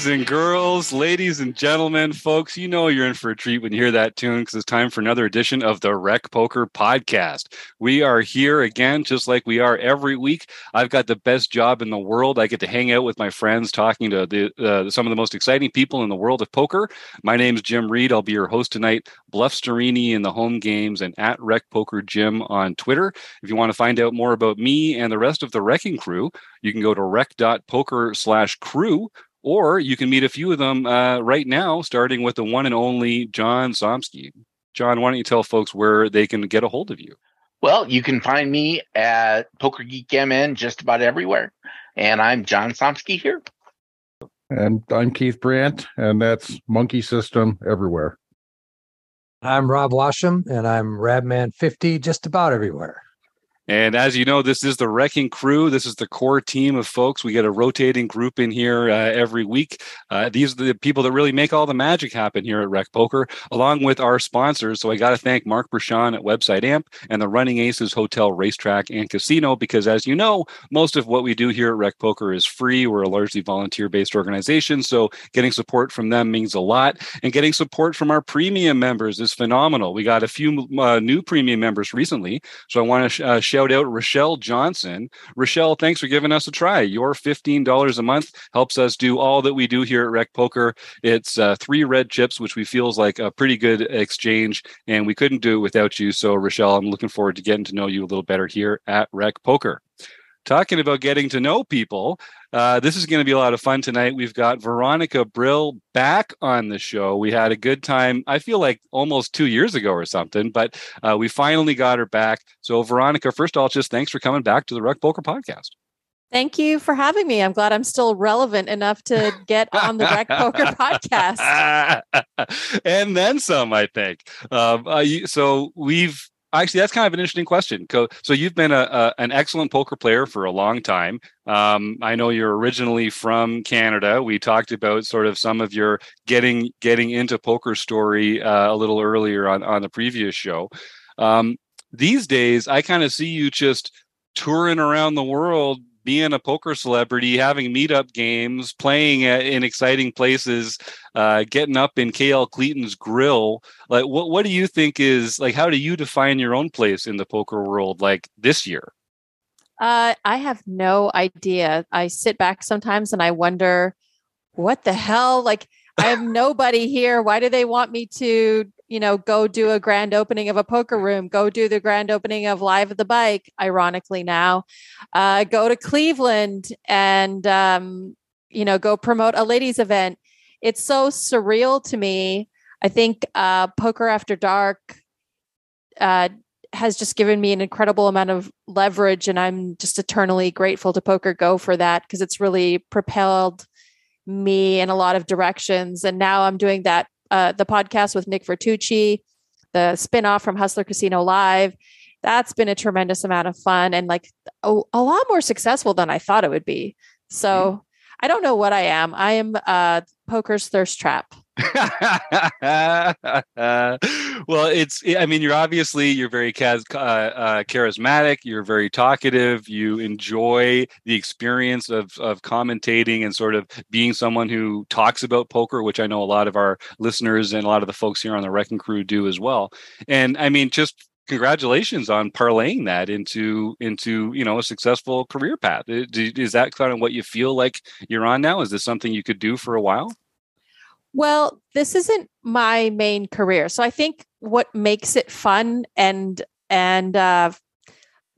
Boys and girls, ladies and gentlemen, folks, you know you're in for a treat when you hear that tune because it's time for another edition of the Rec Poker Podcast. We are here again, just like we are every week. I've got the best job in the world. I get to hang out with my friends, talking to the uh, some of the most exciting people in the world of poker. My name is Jim Reed. I'll be your host tonight. Bluff Sterini in the home games and at Rec Poker Jim on Twitter. If you want to find out more about me and the rest of the wrecking crew, you can go to rec.poker slash crew or you can meet a few of them uh, right now, starting with the one and only John Somsky. John, why don't you tell folks where they can get a hold of you? Well, you can find me at Poker Geek MN just about everywhere. And I'm John Somsky here. And I'm Keith Brandt, and that's Monkey System everywhere. I'm Rob Washam, and I'm Rabman50 just about everywhere. And as you know, this is the Wrecking Crew. This is the core team of folks. We get a rotating group in here uh, every week. Uh, these are the people that really make all the magic happen here at Rec Poker, along with our sponsors. So I got to thank Mark Brashan at Website Amp and the Running Aces Hotel, Racetrack, and Casino, because as you know, most of what we do here at Rec Poker is free. We're a largely volunteer based organization. So getting support from them means a lot. And getting support from our premium members is phenomenal. We got a few uh, new premium members recently. So I want to sh- uh, share shout out Rochelle Johnson. Rochelle, thanks for giving us a try. Your $15 a month helps us do all that we do here at Rec Poker. It's uh, three red chips, which we feel is like a pretty good exchange, and we couldn't do it without you. So, Rochelle, I'm looking forward to getting to know you a little better here at Rec Poker talking about getting to know people. Uh, this is going to be a lot of fun tonight. We've got Veronica Brill back on the show. We had a good time, I feel like almost two years ago or something, but uh, we finally got her back. So, Veronica, first of all, just thanks for coming back to the Rec Poker podcast. Thank you for having me. I'm glad I'm still relevant enough to get on the Rec Poker podcast. and then some, I think. Um, uh, you, so we've actually that's kind of an interesting question. So you've been a, a, an excellent poker player for a long time. Um, i know you're originally from canada. We talked about sort of some of your getting getting into poker story uh, a little earlier on on the previous show. Um, these days i kind of see you just touring around the world being a poker celebrity, having meetup games, playing at, in exciting places, uh, getting up in KL Cleeton's grill. Like, what what do you think is like? How do you define your own place in the poker world? Like this year? Uh, I have no idea. I sit back sometimes and I wonder, what the hell? Like, I have nobody here. Why do they want me to you know, go do a grand opening of a poker room, go do the grand opening of Live at the Bike, ironically now, uh, go to Cleveland and, um, you know, go promote a ladies' event. It's so surreal to me. I think uh, Poker After Dark uh, has just given me an incredible amount of leverage, and I'm just eternally grateful to Poker Go for that because it's really propelled me in a lot of directions. And now I'm doing that uh, the podcast with Nick Vertucci, the spinoff from Hustler Casino Live. That's been a tremendous amount of fun and like a, a lot more successful than I thought it would be. So mm-hmm. I don't know what I am. I am uh, poker's thirst trap. well, it's. I mean, you're obviously you're very uh, uh, charismatic. You're very talkative. You enjoy the experience of of commentating and sort of being someone who talks about poker, which I know a lot of our listeners and a lot of the folks here on the Wrecking Crew do as well. And I mean, just congratulations on parlaying that into into you know a successful career path. Is that kind of what you feel like you're on now? Is this something you could do for a while? Well, this isn't my main career. So I think what makes it fun and and uh,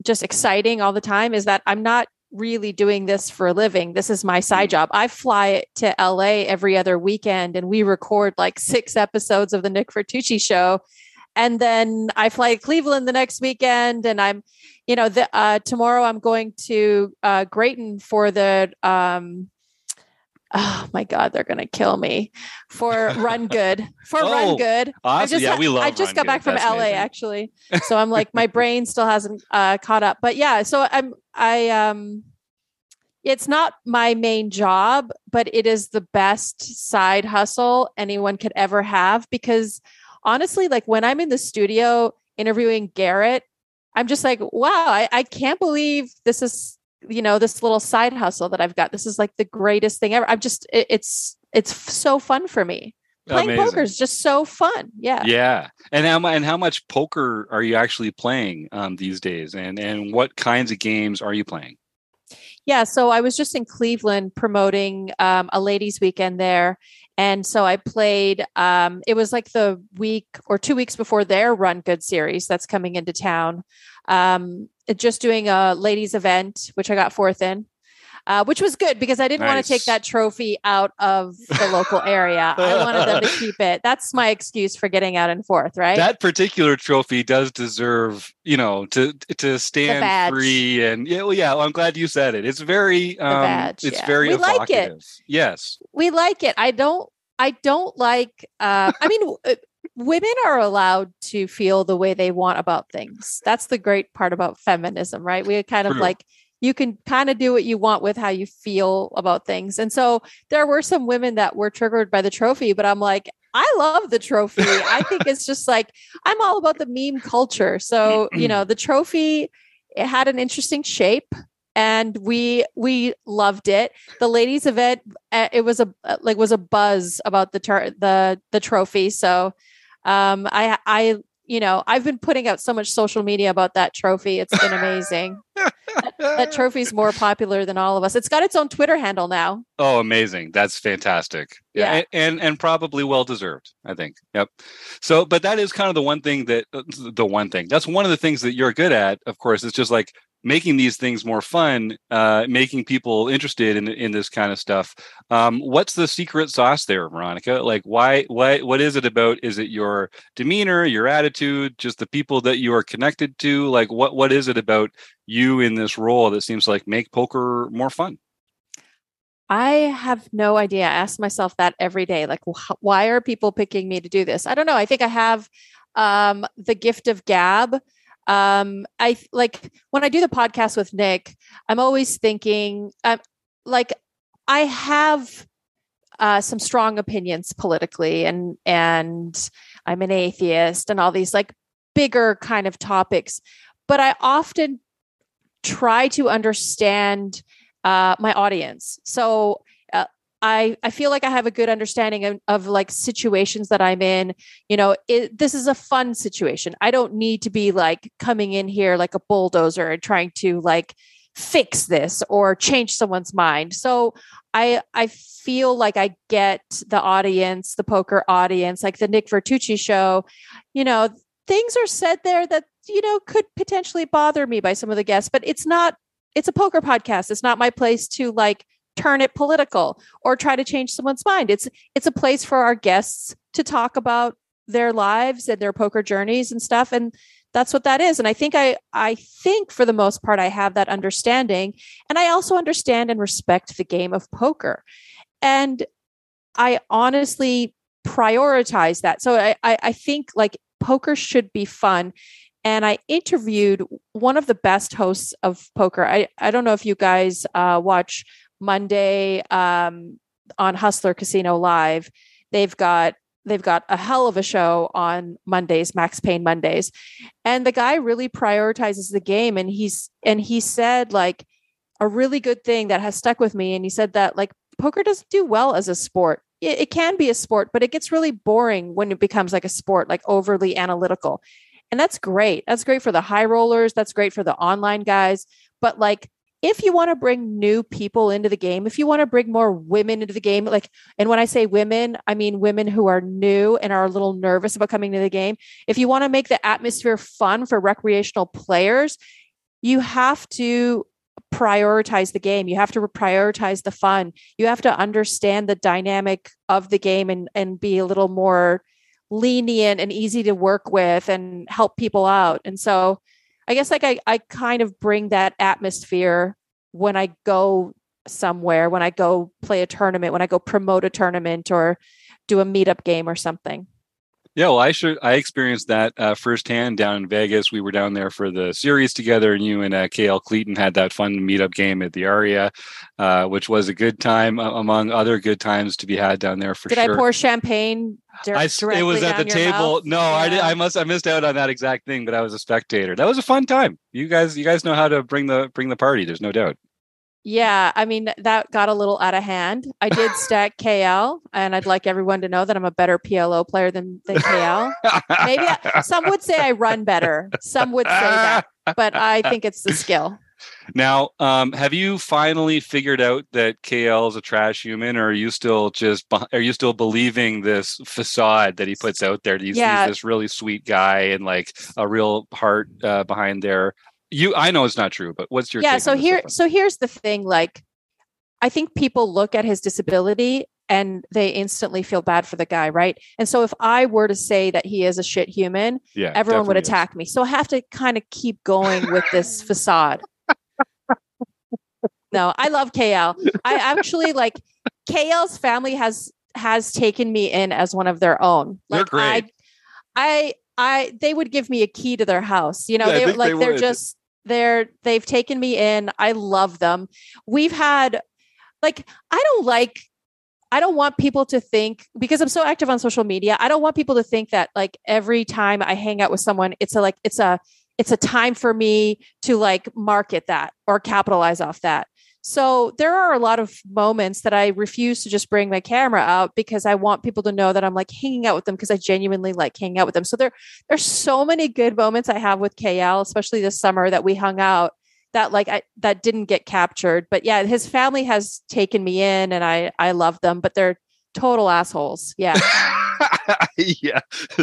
just exciting all the time is that I'm not really doing this for a living. This is my side mm. job. I fly to LA every other weekend and we record like six episodes of the Nick Vertucci show. And then I fly to Cleveland the next weekend and I'm, you know, the, uh, tomorrow I'm going to uh, Graton for the um, oh my god they're gonna kill me for run good for oh, run good awesome. just, yeah we love i just got good. back from That's la amazing. actually so i'm like my brain still hasn't uh, caught up but yeah so i'm i um it's not my main job but it is the best side hustle anyone could ever have because honestly like when i'm in the studio interviewing garrett i'm just like wow I, I can't believe this is you know this little side hustle that i've got this is like the greatest thing ever i'm just it, it's it's so fun for me. Playing Amazing. poker is just so fun. Yeah. Yeah, and how and how much poker are you actually playing um, these days, and and what kinds of games are you playing? Yeah, so I was just in Cleveland promoting um, a ladies' weekend there, and so I played. Um, it was like the week or two weeks before their Run Good series that's coming into town. Um, just doing a ladies' event, which I got fourth in. Uh, which was good because I didn't want to take that trophy out of the local area. I wanted them to keep it. That's my excuse for getting out in fourth, right? That particular trophy does deserve, you know, to to stand free and yeah, well, yeah. Well, I'm glad you said it. It's very, um, badge, it's yeah. very We like it. Yes, we like it. I don't. I don't like. Uh, I mean, uh, women are allowed to feel the way they want about things. That's the great part about feminism, right? We kind of True. like you can kind of do what you want with how you feel about things. And so there were some women that were triggered by the trophy, but I'm like, I love the trophy. I think it's just like I'm all about the meme culture. So, you know, the trophy it had an interesting shape and we we loved it. The ladies event uh, it was a like was a buzz about the tur- the the trophy. So um I I you know, I've been putting out so much social media about that trophy. It's been amazing. that trophy's more popular than all of us. It's got its own Twitter handle now. Oh, amazing! That's fantastic. Yeah, Yeah. And, and and probably well deserved. I think. Yep. So, but that is kind of the one thing that uh, the one thing that's one of the things that you're good at. Of course, it's just like making these things more fun, uh, making people interested in in this kind of stuff. Um, what's the secret sauce there, Veronica? Like, why? Why? What is it about? Is it your demeanor, your attitude, just the people that you are connected to? Like, what? What is it about you in this role that seems like make poker more fun? I have no idea. I ask myself that every day. Like, wh- why are people picking me to do this? I don't know. I think I have um, the gift of gab. Um, I like when I do the podcast with Nick, I'm always thinking, um, like, I have uh, some strong opinions politically, and and I'm an atheist, and all these like bigger kind of topics. But I often try to understand uh, my audience. So I I feel like I have a good understanding of, of like situations that I'm in. You know, it, this is a fun situation. I don't need to be like coming in here like a bulldozer and trying to like fix this or change someone's mind. So I I feel like I get the audience, the poker audience, like the Nick Vertucci show. You know, things are said there that you know could potentially bother me by some of the guests, but it's not it's a poker podcast. It's not my place to like turn it political or try to change someone's mind. It's it's a place for our guests to talk about their lives and their poker journeys and stuff and that's what that is. And i think i i think for the most part i have that understanding. And i also understand and respect the game of poker. And i honestly prioritize that. So i i, I think like poker should be fun. And I interviewed one of the best hosts of poker. I, I don't know if you guys uh, watch Monday um, on Hustler Casino Live. They've got they've got a hell of a show on Mondays, Max Pain Mondays, and the guy really prioritizes the game. And he's and he said like a really good thing that has stuck with me. And he said that like poker doesn't do well as a sport. It, it can be a sport, but it gets really boring when it becomes like a sport, like overly analytical. And that's great. That's great for the high rollers. That's great for the online guys. But like, if you want to bring new people into the game, if you want to bring more women into the game, like, and when I say women, I mean women who are new and are a little nervous about coming to the game. If you want to make the atmosphere fun for recreational players, you have to prioritize the game. You have to prioritize the fun. You have to understand the dynamic of the game and, and be a little more lenient and easy to work with and help people out. And so I guess like I, I kind of bring that atmosphere when I go somewhere, when I go play a tournament, when I go promote a tournament or do a meetup game or something. Yeah, well, I should. I experienced that uh, firsthand down in Vegas. We were down there for the series together, and you and uh, KL Cleeton had that fun meetup game at the Aria, uh, which was a good time among other good times to be had down there for Did sure. I pour champagne? Dir- I it was at the table. mouth? No, I did. I must. I missed out on that exact thing, but I was a spectator. That was a fun time. You guys, you guys know how to bring the bring the party. There's no doubt. Yeah, I mean that got a little out of hand. I did stack KL, and I'd like everyone to know that I'm a better PLO player than, than KL. Maybe I, some would say I run better. Some would say that, but I think it's the skill. Now, um, have you finally figured out that KL is a trash human, or are you still just are you still believing this facade that he puts out there? He's, Yeah. he's this really sweet guy and like a real heart uh, behind there. You, I know it's not true, but what's your yeah take so on here so here's the thing like i think people look at his disability and they instantly feel bad for the guy right and so if i were to say that he is a shit human yeah, everyone would definitely is. attack me so i have to kind of keep going with this facade no i love kl i actually like kl's family has has taken me in as one of their own. They're like great. i i i they would give me a key to their house you know Yeah, they, like they they're would. just they're they've taken me in. I love them. We've had like i don't like i don't want people to think because i'm so active on social media i don't want people to think that like every time i hang out with someone it's a like it's a it's a time for me to like market that or capitalize off that so there are a lot of moments that i refuse to just bring my camera out because i want people to know that i'm like hanging out with them because i genuinely like hanging out with them. So there there's so many good moments i have with kl especially this summer that we hung out that like I, that didn't get captured. But yeah his family has taken me in and i i love them but they're total assholes. Yeah. Yeah,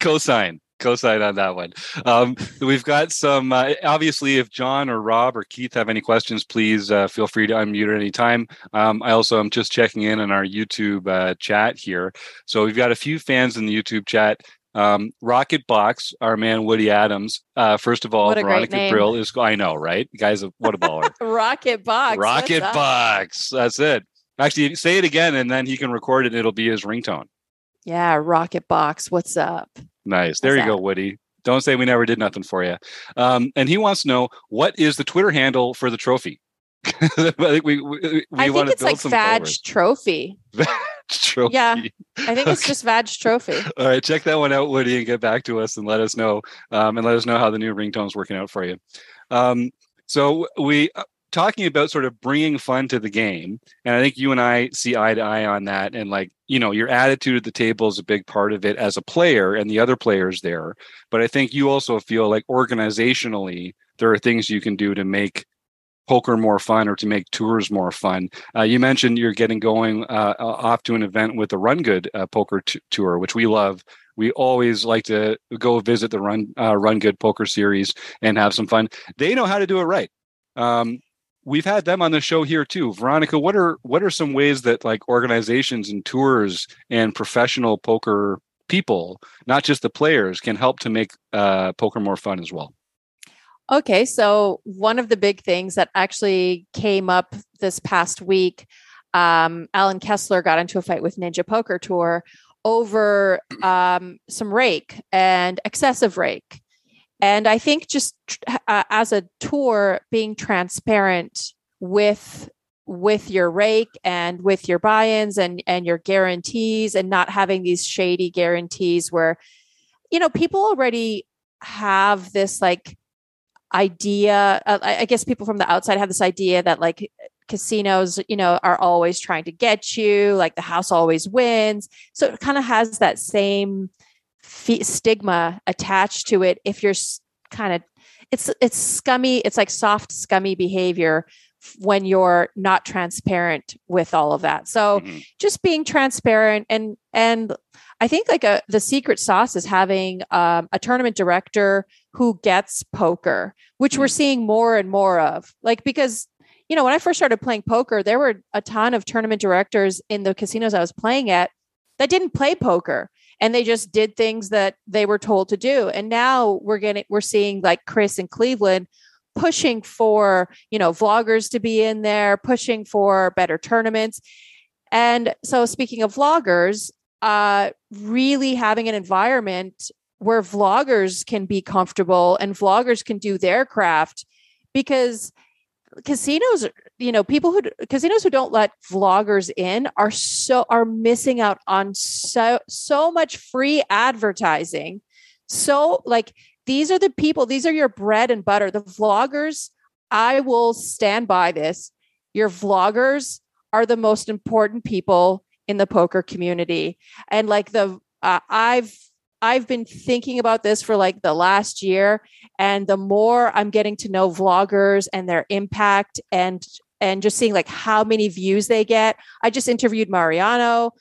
cosign, cosign on that one. Um, we've got some. Uh, obviously, if John or Rob or Keith have any questions, please uh, feel free to unmute at any time. Um, I also am just checking in on our YouTube uh, chat here. So we've got a few fans in the YouTube chat. Um, Rocket Box, our man Woody Adams. Uh, first of all, Veronica. Brill is. I know, right? Guys, what a baller. rocket box Rocket? Box. That's it. Actually, say it again, and then he can record it. It'll be his ringtone. Yeah rocket box what's up Nice. There you How's go. Woody. Don't say we never did nothing for you. Um, and he wants to know what is the Twitter handle for the trophy. I think we we, we want to it's build like some vag trophy trophy. Yeah. i think it's just vag trophy All right, check that one out, Woody, and get back to us and let us know. Um, and let us know how the new ringtone's working out for you. Um, so we uh, talking about sort of bringing fun to the game, and I think you and I see eye to eye on that. And like you know, your attitude at the table is a big part of it as a player, and the other players there. But I think you also feel like organizationally, there are things you can do to make poker more fun or to make tours more fun. Uh, you mentioned you're getting going uh, uh, off to an event with the Run Good uh, poker t- tour, which we love. We always like to go visit the Run uh, Run Good poker series and have some fun. They know how to do it right. Um, we've had them on the show here too. Veronica, what are what are some ways that like organizations and tours and professional poker people, not just the players, can help to make uh, poker more fun as well? Okay, so one of the big things that actually came up this past week, um, Allen Kessler got into a fight with Ninja Poker Tour over um, some rake and excessive rake. And I think just uh, as a tour, being transparent with with your rake and with your buy-ins and and your guarantees and not having these shady guarantees where you know people already have this like idea uh, I guess people from the outside have this idea that like casinos you know are always trying to get you like the house always wins. So it kind of has that same stigma attached to it if you're kind of it's it's scummy it's like soft scummy behavior when you're not transparent with all of that. So Mhm. just being transparent and and i think like a the secret sauce is having um, a tournament director who gets poker which we're seeing more and more of. Like because you know when i first started playing poker there were a ton of tournament directors in the casinos i was playing at that didn't play poker and they just did things that they were told to do. And now we're getting we're seeing like chris in cleveland pushing for you know vloggers to be in there pushing for better tournaments. And so speaking of vloggers uh really having an environment where vloggers can be comfortable and vloggers can do their craft because casinos you know people who casinos who don't let vloggers in are so are missing out on so so much free advertising. So like these are the people these are your bread and butter. The vloggers i will stand by this. Your vloggers are the most important people in the poker community. And like the uh, I've I've been thinking about this for like the last year and the more I'm getting to know vloggers and their impact and and just seeing like how many views they get. I just interviewed Mariano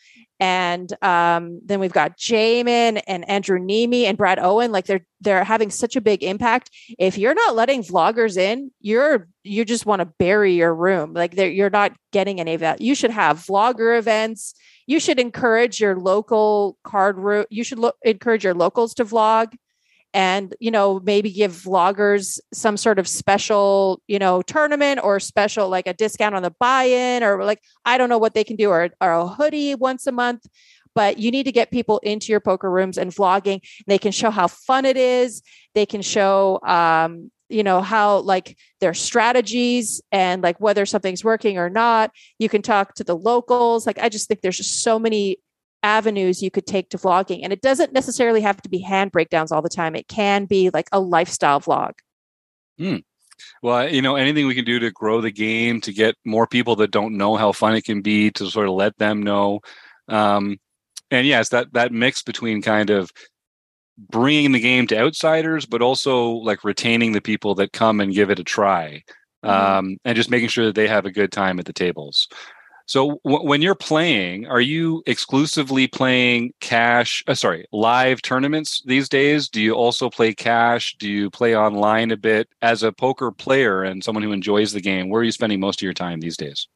and um, then we've got Jaman and Andrew Neeme and Brad Owen. Like they're they're having such a big impact. If you're not letting vloggers in, you're you just want to bury your room. Like you're not getting any of that. You should have vlogger events. You should encourage your local card room. You should lo- encourage your locals to vlog and you know maybe give vloggers some sort of special you know tournament or special like a discount on the buy-in or like i don't know what they can do or, or a hoodie once a month but you need to get people into your poker rooms and vlogging they can show how fun it is they can show um, you know how like their strategies and like whether something's working or not you can talk to the locals like i just think there's just so many avenues you could take to vlogging. And it doesn't necessarily have to be hand breakdowns all the time. It can be like a lifestyle vlog. Mm. Well, you know, anything we can do to grow the game, to get more people that don't know how fun it can be, to sort of let them know. Um, and yes, that that mix between kind of bringing the game to outsiders, but also like retaining the people that come and give it a try, mm-hmm. um, and just making sure that they have a good time at the tables. So w- when you're playing, are you exclusively playing cash? Uh, sorry, live tournaments these days? Do you also play cash? Do you play online a bit? As a poker player and someone who enjoys the game, where are you spending most of your time these days?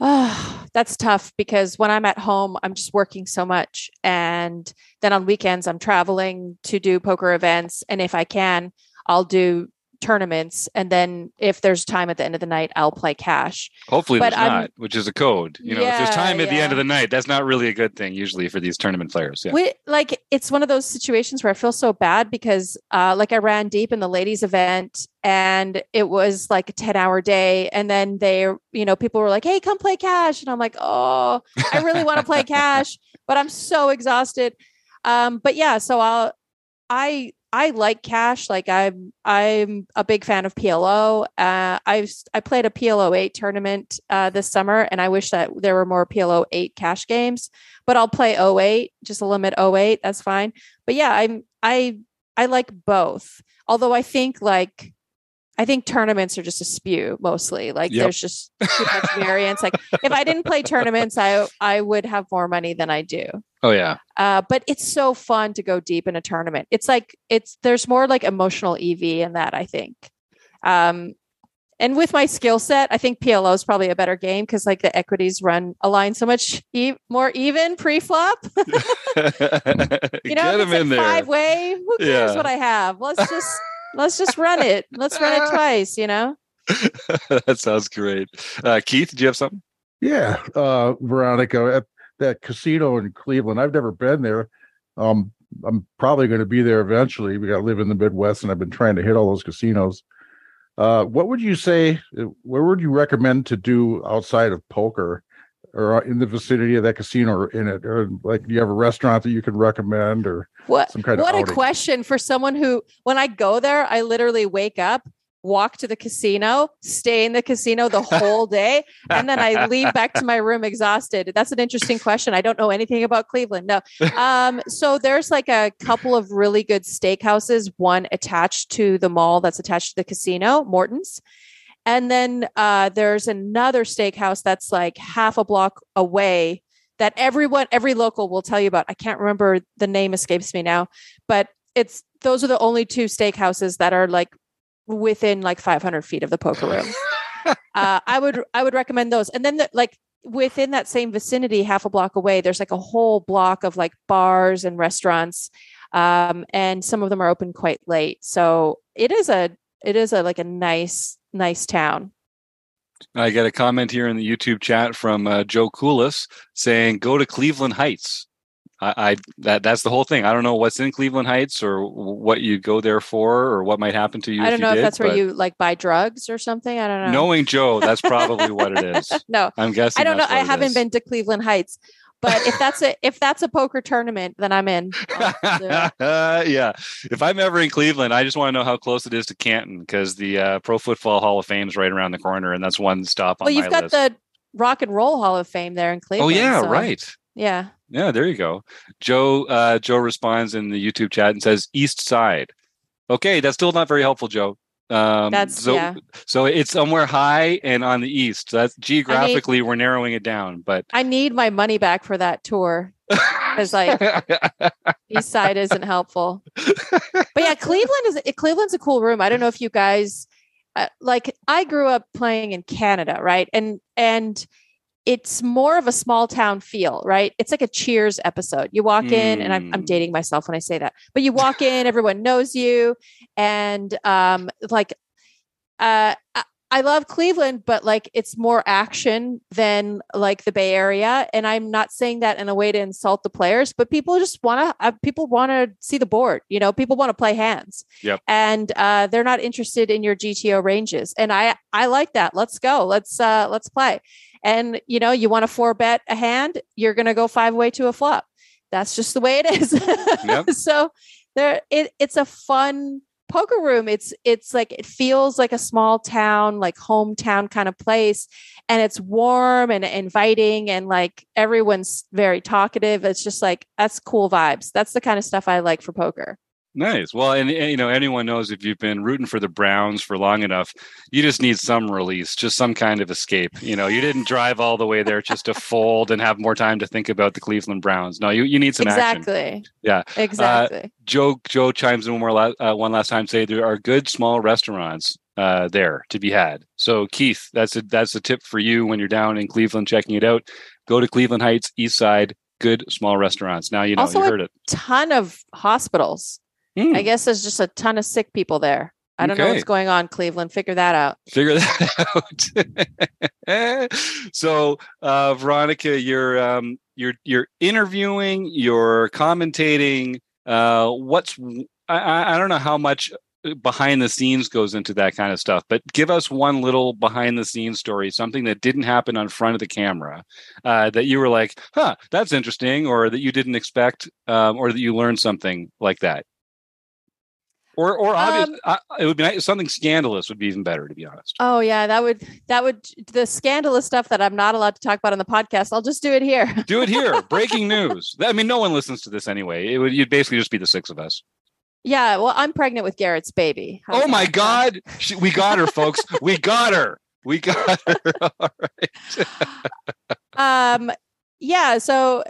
Oh, that's tough because when I'm at home, I'm just working so much. And then on weekends, I'm traveling to do poker events. And if I can, I'll do tournaments and then if there's time at the end of the night i'll play cash. Hopefully but there's I'm, not which is a code you know yeah, if there's time at yeah. the end of the night that's not really a good thing usually for these tournament players yeah. We, like it's one of those situations where i feel so bad because uh like i ran deep in the ladies event and it was like a 10 hour day and then they you know people were like hey come play cash. And i'm like oh i really want to play cash but i'm so exhausted. Um but yeah so i'll i I like cash. Like I'm, I'm a big fan of PLO. Uh, I've I played a PLO eight tournament uh, this summer, and I wish that there were more PLO eight cash games. But I'll play 08, just a limit 08. That's fine. But yeah, I'm I I like both. Although I think like I think tournaments are just a spew mostly. Like yep. there's just too much variance. Like if I didn't play tournaments, I I would have more money than I do. Oh yeah. Uh, but it's so fun to go deep in a tournament. It's like it's there's more like emotional EV in that. I think. Um, and with my skill set, I think PLO is probably a better game because like the equities run align so much e- more even pre-flop. you know, Get it's like five way. Who cares yeah. what I have? Let's just let's just run it. Let's run it twice, you know? that sounds great. Uh, Keith, do you have something? Yeah. Uh, Veronica, at that casino in Cleveland, I've never been there. Um, I'm probably going to be there eventually. We got to live in the Midwest, and I've been trying to hit all those casinos. Uh, what would you say? Uh, where would you recommend to do outside of poker, or in the vicinity of that casino, or in it, or like do you have a restaurant that you can recommend, or what some kind what of what a question for someone who when i go there i literally wake up walk to the casino stay in the casino the whole day and then i leave back to my room exhausted. That's an interesting question. I don't know anything about cleveland no. Um, so there's like a couple of really good steakhouses one attached to the mall that's attached to the casino morton's and then uh, there's another steakhouse that's like half a block away that everyone, every local will tell you about. I can't remember the name escapes me now, but it's those are the only two steakhouses that are like within like 500 feet of the poker room. uh, I would I would recommend those. And then the, like within that same vicinity, half a block away, there's like a whole block of like bars and restaurants, um, and some of them are open quite late. So it is a it is a like a nice nice town. I got a comment here in the YouTube chat from uh, Joe Coolis saying, "Go to Cleveland Heights." I, I, that that's the whole thing. I don't know what's in Cleveland Heights or what you go there for or what might happen to you. I don't know if did, that's where you like buy drugs or something. I don't know. Knowing Joe, that's probably what it is. no, I'm guessing. I don't know. I haven't been to Cleveland Heights, But if that's a if that's a poker tournament, then I'm in. It. yeah. If I'm ever in Cleveland, I just want to know how close it is to Canton because the uh, Pro Football Hall of Fame is right around the corner, and that's one stop on well, my you've got list. the Rock and Roll Hall of Fame there in Cleveland. oh yeah, so- right. Yeah. Yeah, there you go. Joe uh, Joe responds in the YouTube chat and says East Side. Okay, that's still not very helpful, Joe. Um, That's so, yeah. So it's somewhere high and on the east. So that's geographically we're narrowing it down, but I need my money back for that tour. Because like East Side isn't helpful. But yeah, Cleveland is Cleveland's a cool room. I don't know if you guys uh, like. I grew up playing in Canada, right? And and it's more of a small town feel, right? It's like a Cheers episode. You walk in, and I'm, I'm Mm. dating myself when I say that, but you walk in, everyone knows you, and um, like, uh, I, I love Cleveland, but like it's more action than like the Bay Area. And I'm not saying that in a way to insult the players, but people just want to, uh, people want to see the board. You know, people want to play hands. Yep. And uh, they're not interested in your GTO ranges. And I, I like that. Let's go. Let's, uh, let's play. And you know, you want to four bet a hand, you're going to go five way to a flop. That's just the way it is. Yep. so there, it, it's a fun poker room it's it's like it feels like a small town like hometown kind of place and it's warm and inviting and like everyone's very talkative it's just like that's cool vibes that's the kind of stuff i like for poker Nice. Well, and, and, you know, anyone knows if you've been rooting for the Browns for long enough, you just need some release, just some kind of escape. You know, you didn't drive all the way there just to fold and have more time to think about the Cleveland Browns. No, you, you need some action. exactly Yeah. exactly Joe Joe chimes in one more la- uh, one last time. Say there are good small restaurants uh, there to be had. So Keith, that's a that's a tip for you when you're down in Cleveland checking it out. Go to Cleveland Heights East Side. Good small restaurants. Now you know Also you a- heard it. ton of hospitals Hmm. i guess there's just a ton of sick people there i don't know what's going on cleveland figure that out figure that out. so, uh, Veronica, you're um, you're you're interviewing, you're commentating. Uh, what's I- I, I don't know how much behind the scenes goes into that kind of stuff, but give us one little behind the scenes story, something that didn't happen on front of the camera, uh, that you were like, "Huh, that's interesting," or that you didn't expect, um, or that you learned something like that. Or, or obvious, Um, uh, it would be nice, something scandalous would be even better, to be honest. oh yeah that would that would the scandalous stuff that i'm not allowed to talk about on the podcast i'll just do it here Do it here. Breaking news. I mean, no one listens to this anyway. It would you'd basically just be the six of us. Yeah, well, I'm pregnant with Garrett's baby. How's oh my? God. She, we got her, folks. We got her. We got her. All right. um, yeah. So,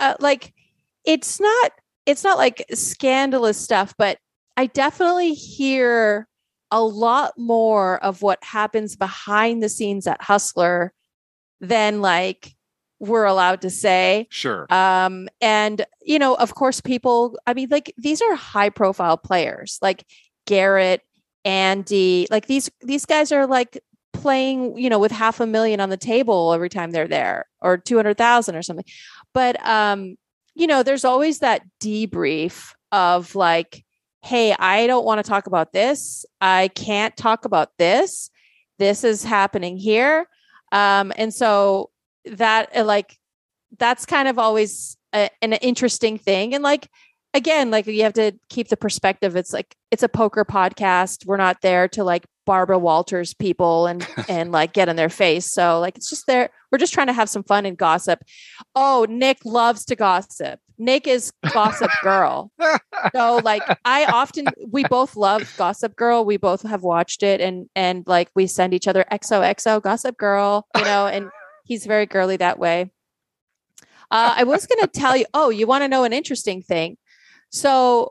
uh, like, it's not it's not like scandalous stuff, but I definitely hear a lot more of what happens behind the scenes at Hustler than like we're allowed to say. Sure. um and you know of course people i mean like these are high profile players like garrett andy like these these guys are like playing you know with half a million on the table every time they're there or 200,000 or something but um you know there's always that debrief of like hey i don't want to talk about this. I can't talk about this. This is happening here. Um and so that uh, like that's kind of always a, an interesting thing. And like again like you have to keep the perspective. It's like it's a poker podcast. We're not there to like barbara walters people and and like get in their face. So like it's just there. We're just trying to have some fun and gossip. Oh nick loves to gossip nick is gossip girl. So like i often we both love gossip girl. We both have watched it and and like we send each other xoxo gossip girl you know and he's very girly that way. Uh, i was going to tell you oh you want to know an interesting thing? So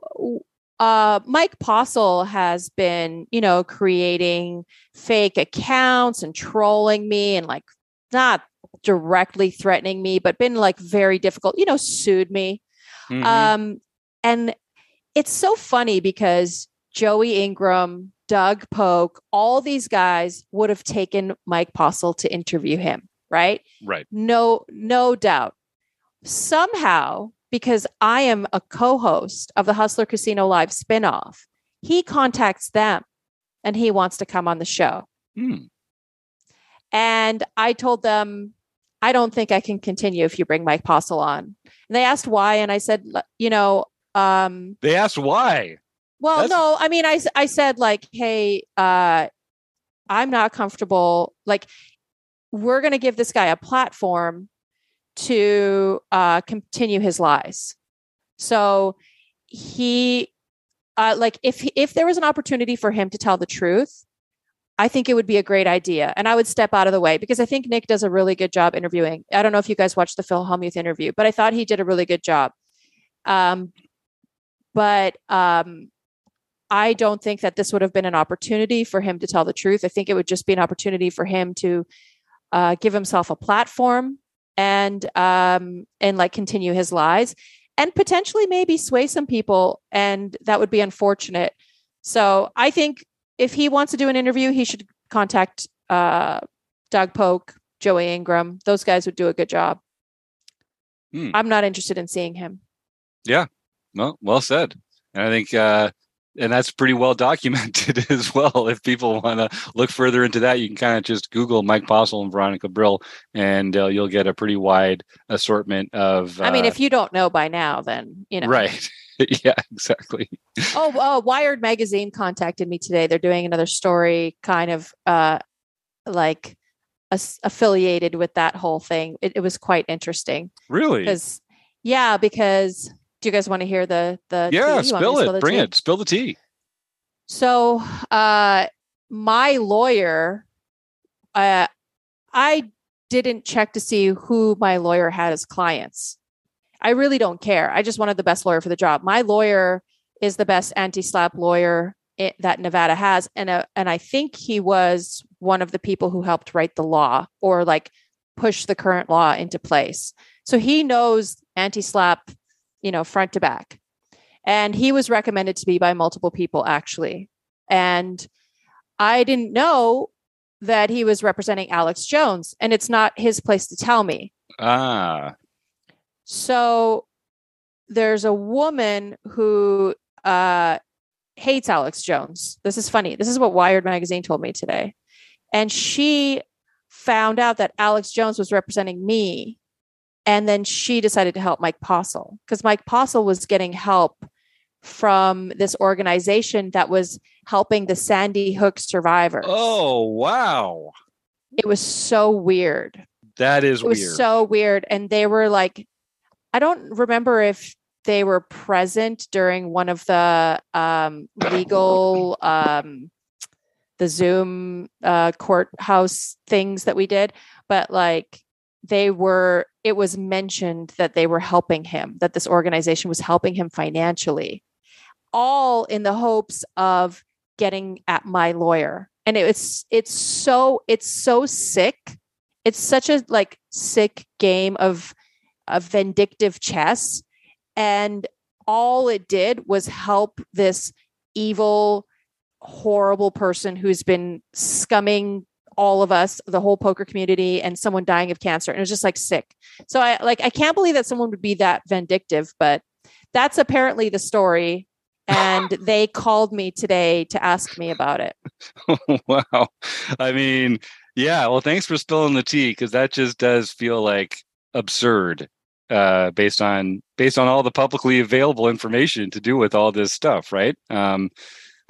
uh, mike postle has been you know creating fake accounts and trolling me and like not directly threatening me but been like very difficult you know sued me Mhm. um, and it's so funny because Joey Ingram, Doug Polk, all these guys would have taken Mike Postle to interview him, right? right. No, no doubt. Somehow, because I am a co-host of the Hustler Casino Live spinoff, he contacts them and he wants to come on the show. Hmm. And I told them, I don't think I can continue if you bring Mike Postle on. And they asked why, and I said, you know, um, they asked why. Well, That's... no, I mean, I I said like, hey, uh, I'm not comfortable. Like, we're going to give this guy a platform to uh, continue his lies. So he, uh, like, if if there was an opportunity for him to tell the truth, I think it would be a great idea. And I would step out of the way because I think Nick does a really good job interviewing. I don't know if you guys watched the Phil Hellmuth interview, but I thought he did a really good job. Um, but um, I don't think that this would have been an opportunity for him to tell the truth. I think it would just be an opportunity for him to uh, give himself a platform and um, and like continue his lies and potentially maybe sway some people, and that would be unfortunate. So I think if he wants to do an interview, he should contact uh, Doug Polk, Joey Ingram. Those guys would do a good job. Hmm. I'm not interested in seeing him. Yeah, well, well said. And I think, uh, and that's pretty well documented as well. If people want to look further into that, you can kind of just Google Mike Postle and Veronica Brill, and uh, you'll get a pretty wide assortment of. Uh, I mean, if you don't know by now, then you know. Right. yeah, exactly. oh, oh, Wired magazine contacted me today. They're doing another story, kind of uh, like as- affiliated with that whole thing. It, it was quite interesting. Really? Because yeah, because do you guys want to hear the the yeah? Spill it. Bring tea? it. Spill the tea. So, uh, my lawyer, uh, I didn't check to see who my lawyer had as clients. I really don't care. I just wanted the best lawyer for the job. My lawyer is the best anti-SLAPP lawyer it, that Nevada has, and uh, and I think he was one of the people who helped write the law or like push the current law into place. So he knows anti-SLAPP, you know, front to back, and he was recommended to me by multiple people actually, and I didn't know that he was representing Alex Jones, and it's not his place to tell me. Ah, so there's a woman who uh, hates Alex Jones. This is funny. This is what Wired magazine told me today. And she found out that Alex Jones was representing me. And then she decided to help Mike Postle because Mike Postle was getting help from this organization that was helping the Sandy Hook survivors. Oh, wow. It was so weird. That is it was weird. so weird. And they were like I don't remember if they were present during one of the um, legal um, the Zoom uh, courthouse things that we did, but like they were it was mentioned that they were helping him that this organization was helping him financially all in the hopes of getting at my lawyer. And it's it's so it's so sick. It's such a like sick game of a vindictive chess. And all it did was help this evil, horrible person who's been scumming all of us, the whole poker community, and someone dying of cancer. And it was just like sick. So I like I can't believe that someone would be that vindictive, but that's apparently the story. And they called me today to ask me about it. wow. I mean, yeah. Well, thanks for spilling the tea because that just does feel like absurd uh, based on based on all the publicly available information to do with all this stuff, right? Um,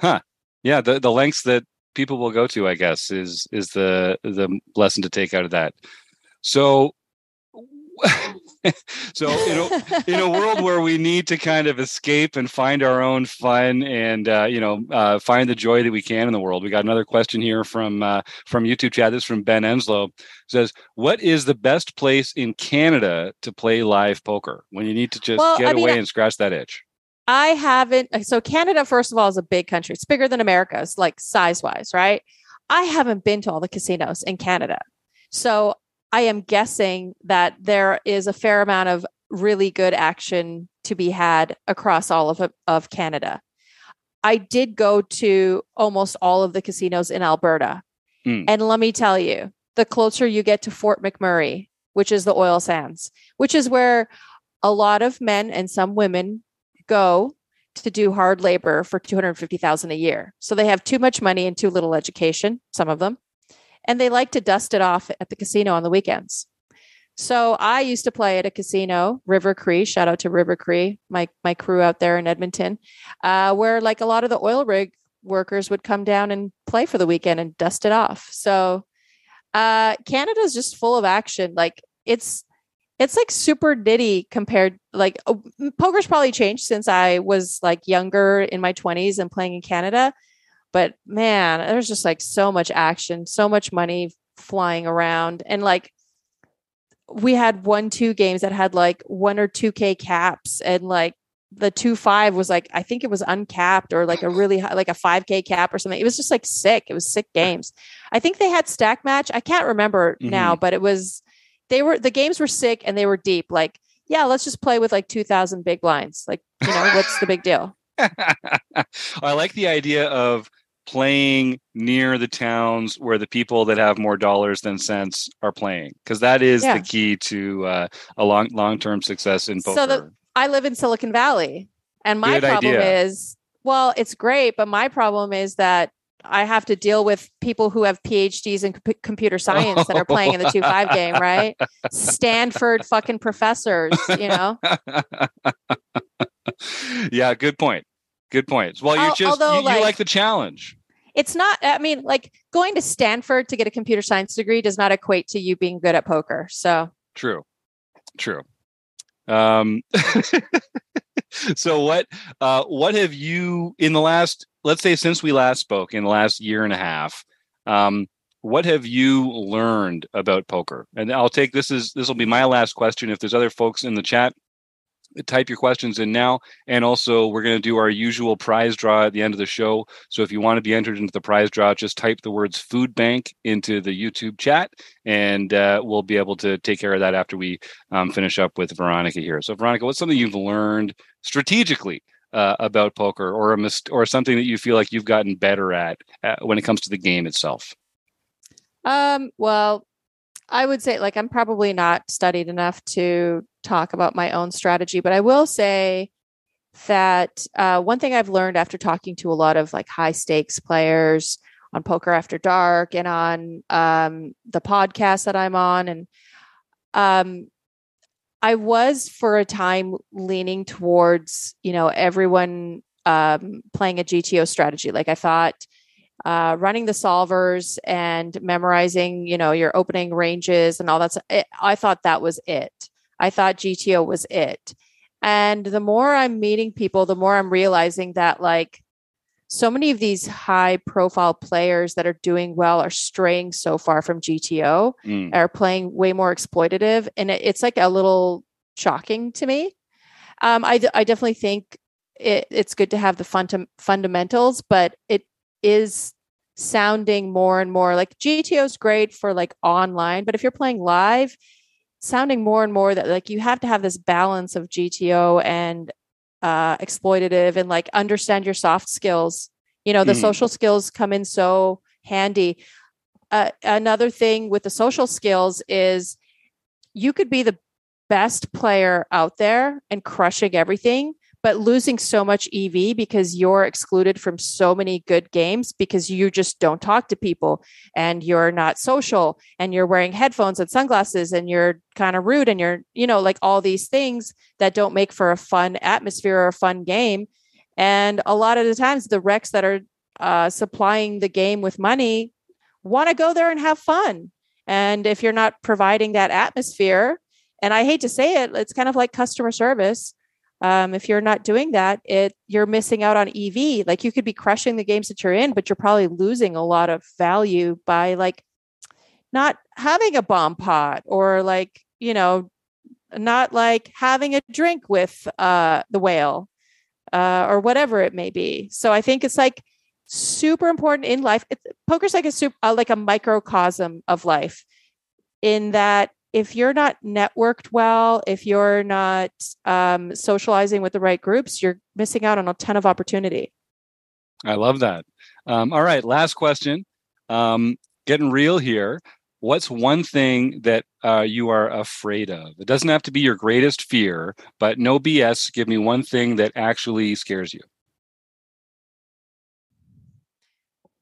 huh? Yeah, the the lengths that people will go to, I guess, is is the the lesson to take out of that. So so in a, in a world where we need to kind of escape and find our own fun and uh, you know uh, find the joy that we can in the world, we got another question here from uh, from YouTube chat. This from Ben Enslow it says, "What is the best place in Canada to play live poker when you need to just well, get I away and scratch that itch?" I haven't. So Canada, first of all, is a big country. It's bigger than America. It's like size wise, right? I haven't been to all the casinos in Canada. So I am guessing that there is a fair amount of really good action to be had across all of, of Canada. I did go to almost all of the casinos in Alberta. Mm. And let me tell you, the closer you get to Fort McMurray, which is the oil sands, which is where a lot of men and some women go to do hard labor for 250,000 a year. So they have too much money and too little education, some of them and they like to dust it off at the casino on the weekends. So I used to play at a casino, River Cree. Shout out to River Cree, my my crew out there in Edmonton, uh, where like a lot of the oil rig workers would come down and play for the weekend and dust it off. So uh, Canada is just full of action. Like it's it's like super nitty compared. Like oh, poker's probably changed since I was like younger in my twenties and playing in Canada. But man, there's just like so much action, so much money flying around, and like we had one two games that had like one or two k caps and like the two five was like i think it was uncapped or like a really high, like a 5k cap or something. It was just like sick. It was sick games. I think they had stack match. I can't remember mm-hmm. now but it was they were the games were sick and they were deep. Like yeah let's just play with like 2000 big blinds. Like you know what's the big deal? I like the idea of playing near the towns where the people that have more dollars than cents are playing because that is yeah. the key to uh, a long long-term success in poker. So the, I live in Silicon Valley and my Good problem idea. is well it's great but my problem is that I have to deal with people who have PhDs in c- computer science that are playing in the 2-5 game, right? Stanford fucking professors, you know. yeah, good point. Good point. Well, you're just Although, you, like, you like the challenge it's not i mean like going to stanford to get a computer science degree does not equate to you being good at poker so. True. True. Um so what uh what have you in the last let's say since we last spoke in the last year and a half um what have you learned about poker? And i'll take this is this will be my last question. If there's other folks in the chat type your questions in now. And also, we're going to do our usual prize draw at the end of the show. So if you want to be entered into the prize draw, just type the words food bank into the YouTube chat, and uh, we'll be able to take care of that after we um, finish up with Veronica here. So, Veronica, what's something you've learned strategically? Uh, about poker, or a mist- or something that you feel like you've gotten better at uh, when it comes to the game itself. Um, well, I would say like I'm probably not studied enough to talk about my own strategy, but I will say that uh, one thing I've learned after talking to a lot of like high stakes players on Poker After Dark and on um, the podcast that I'm on, and um, I was for a time leaning towards you know everyone um, playing a GTO strategy. Like I thought uh, running the solvers and memorizing, you know, your opening ranges and all that. It, I thought that was it. I thought GTO was it. And the more I'm meeting people, the more I'm realizing that like so many of these high profile players that are doing well are straying so far from GTO, mm. are playing way more exploitative. And it, it's like a little shocking to me. Um, I, I definitely think it, it's good to have the fun fundamentals, but it is sounding more and more like GTO is great for like online, but if you're playing live, sounding more and more that like you have to have this balance of GTO and uh exploitative and like understand your soft skills. You know, the mm. social skills come in so handy. Uh, another thing with the social skills is you could be the best player out there and crushing everything but losing so much EV because you're excluded from so many good games because you just don't talk to people and you're not social and you're wearing headphones and sunglasses and you're kind of rude and you're, you know, like all these things that don't make for a fun atmosphere or a fun game. And a lot of the times, the recs that are uh, supplying the game with money want to go there and have fun. And if you're not providing that atmosphere, and I hate to say it, it's kind of like customer service um, if you're not doing that it you're missing out on ev like you could be crushing the games that you're in but you're probably losing a lot of value by like not having a bomb pot or like you know not like having a drink with uh, the whale uh, or whatever it may be. So i think it's like super important in life. It's, poker's like a super uh, like a microcosm of life in that if you're not networked well, if you're not um, socializing with the right groups, you're missing out on a ton of opportunity. I love that. Um, all right, last question. Um, getting real here. What's one thing that uh, you are afraid of? It doesn't have to be your greatest fear, but no BS. Give me one thing that actually scares you.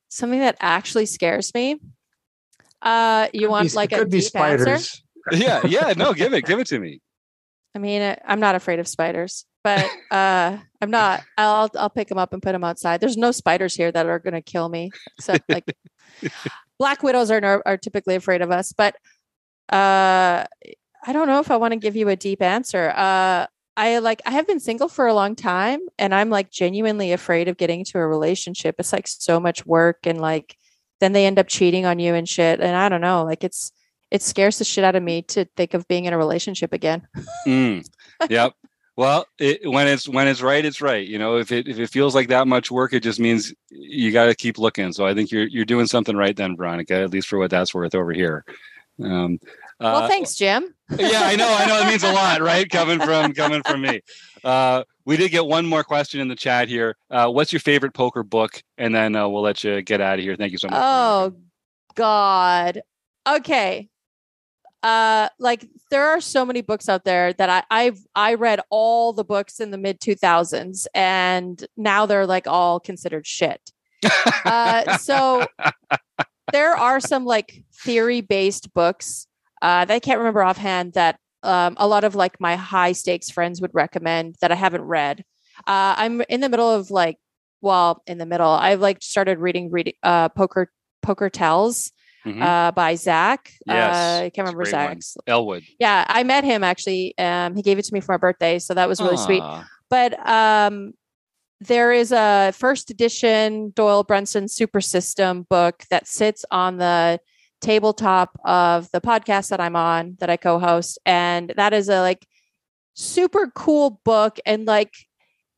Something that actually scares me. Uh, you could want be, like a deep spiders. answer? Yeah, yeah. No, give it, give it to me. I mean, uh, I'm not afraid of spiders, but uh, I'm not. I'll I'll pick them up and put them outside. There's no spiders here that are going to kill me, except like black widows are are typically afraid of us. But uh, I don't know if I want to give you a deep answer. Uh, I like I have been single for a long time, and I'm like genuinely afraid of getting into a relationship. It's like so much work, and like then they end up cheating on you and shit. And I don't know, like it's it scares the shit out of me to think of being in a relationship again. Mm, yep. Well, it, when it's when it's right, it's right. You know, if it if it feels like that much work, it just means you got to keep looking. So I think you're you're doing something right then, Veronica. At least for what that's worth over here. Um, well, uh, thanks, Jim. yeah, I know. I know. It means a lot, right? Coming from coming from me. Uh, we did get one more question in the chat here. Uh, what's your favorite poker book? And then uh, we'll let you get out of here. Thank you so much. Oh God. Okay. Uh, like there are so many books out there that I, I've I read all the books in the mid two thousands, and now they're like all considered shit. uh, so there are some like theory based books uh, that I can't remember offhand that um, a lot of like my high stakes friends would recommend that I haven't read. Uh, I'm in the middle of like, well, in the middle, I've like started reading reading uh, poker poker tells Mhm. uh, by Zach. Yes, uh, I can't remember great one. Zach's. Elwood. Yeah, I met him actually. Um, he gave it to me for my birthday, so that was really sweet but um there is a first edition Doyle Brunson Super System book that sits on the tabletop of the podcast that I'm on that I co-host and that is a like super cool book and like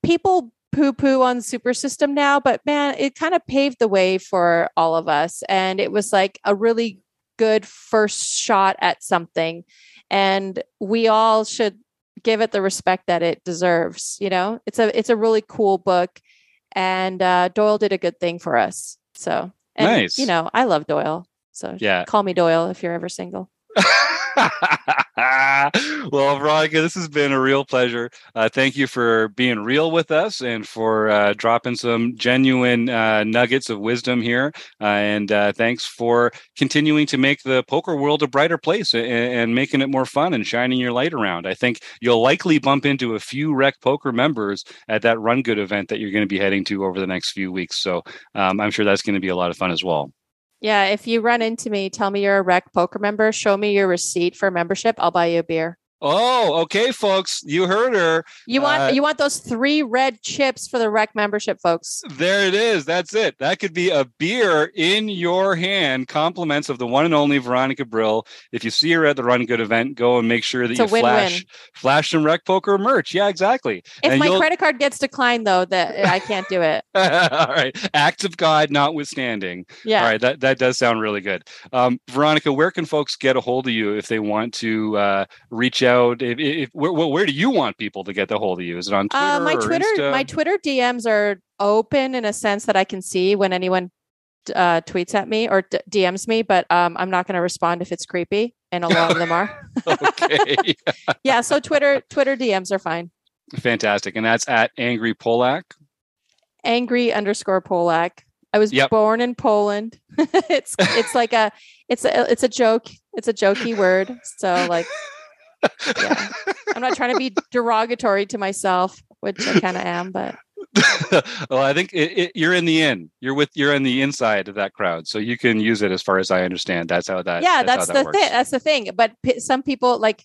people poo poo on super system now but man it kind of paved the way for all of us and it was like a really good first shot at something and we all should give it the respect that it deserves you know it's a it's a really cool book and uh doyle did a good thing for us so and, Nice. you know i love doyle so Yeah. call me doyle if you're ever single well, Veronica, this has been a real pleasure. Uh, thank you for being real with us and for uh, dropping some genuine uh, nuggets of wisdom here. Uh, and uh, thanks for continuing to make the poker world a brighter place and, and making it more fun and shining your light around. I think you'll likely bump into a few Rec Poker members at that Run Good event that you're going to be heading to over the next few weeks. So um, I'm sure that's going to be a lot of fun as well. Yeah if you run into me tell me you're a rec poker member show me your receipt for membership i'll buy you a beer Oh, okay, folks. You heard her. you want Uh, you want those three red chips for the rec membership folks There it is. That's it. That could be a beer in your hand. Compliments of the one and only Veronica Brill. If you see her at the Run Good event, go and make sure that you win-win. flash flash some Rec Poker merch. Yeah, exactly. if And my you'll- credit card gets declined though that i can't do it All right. Acts of God notwithstanding. yeah All right. That that does sound really good. Um, Veronica, where can folks get a hold of you if they want to uh, reach out? If, if where, where do you want people to get the hold of you? Is it on Twitter? Uh, my Twitter, Insta? my Twitter DMs are open in a sense that I can see when anyone uh, tweets at me or d- DMs me, but um, I'm not going to respond if it's creepy, and a lot of them are. okay. yeah, so Twitter, Twitter DMs are fine. Fantastic. And that's at Angry Polak. Angry underscore Polak. I was Yep. born in Poland. it's it's like a it's a it's a joke. It's a jokey word. So like, yeah, I'm not trying to be derogatory to myself, which I kind of am, but well, I think it, it, you're in the in. You're with you're in the inside of that crowd, so you can use it as far as I understand. That's how that. yeah that's, that the thing that's the thing but p- some people like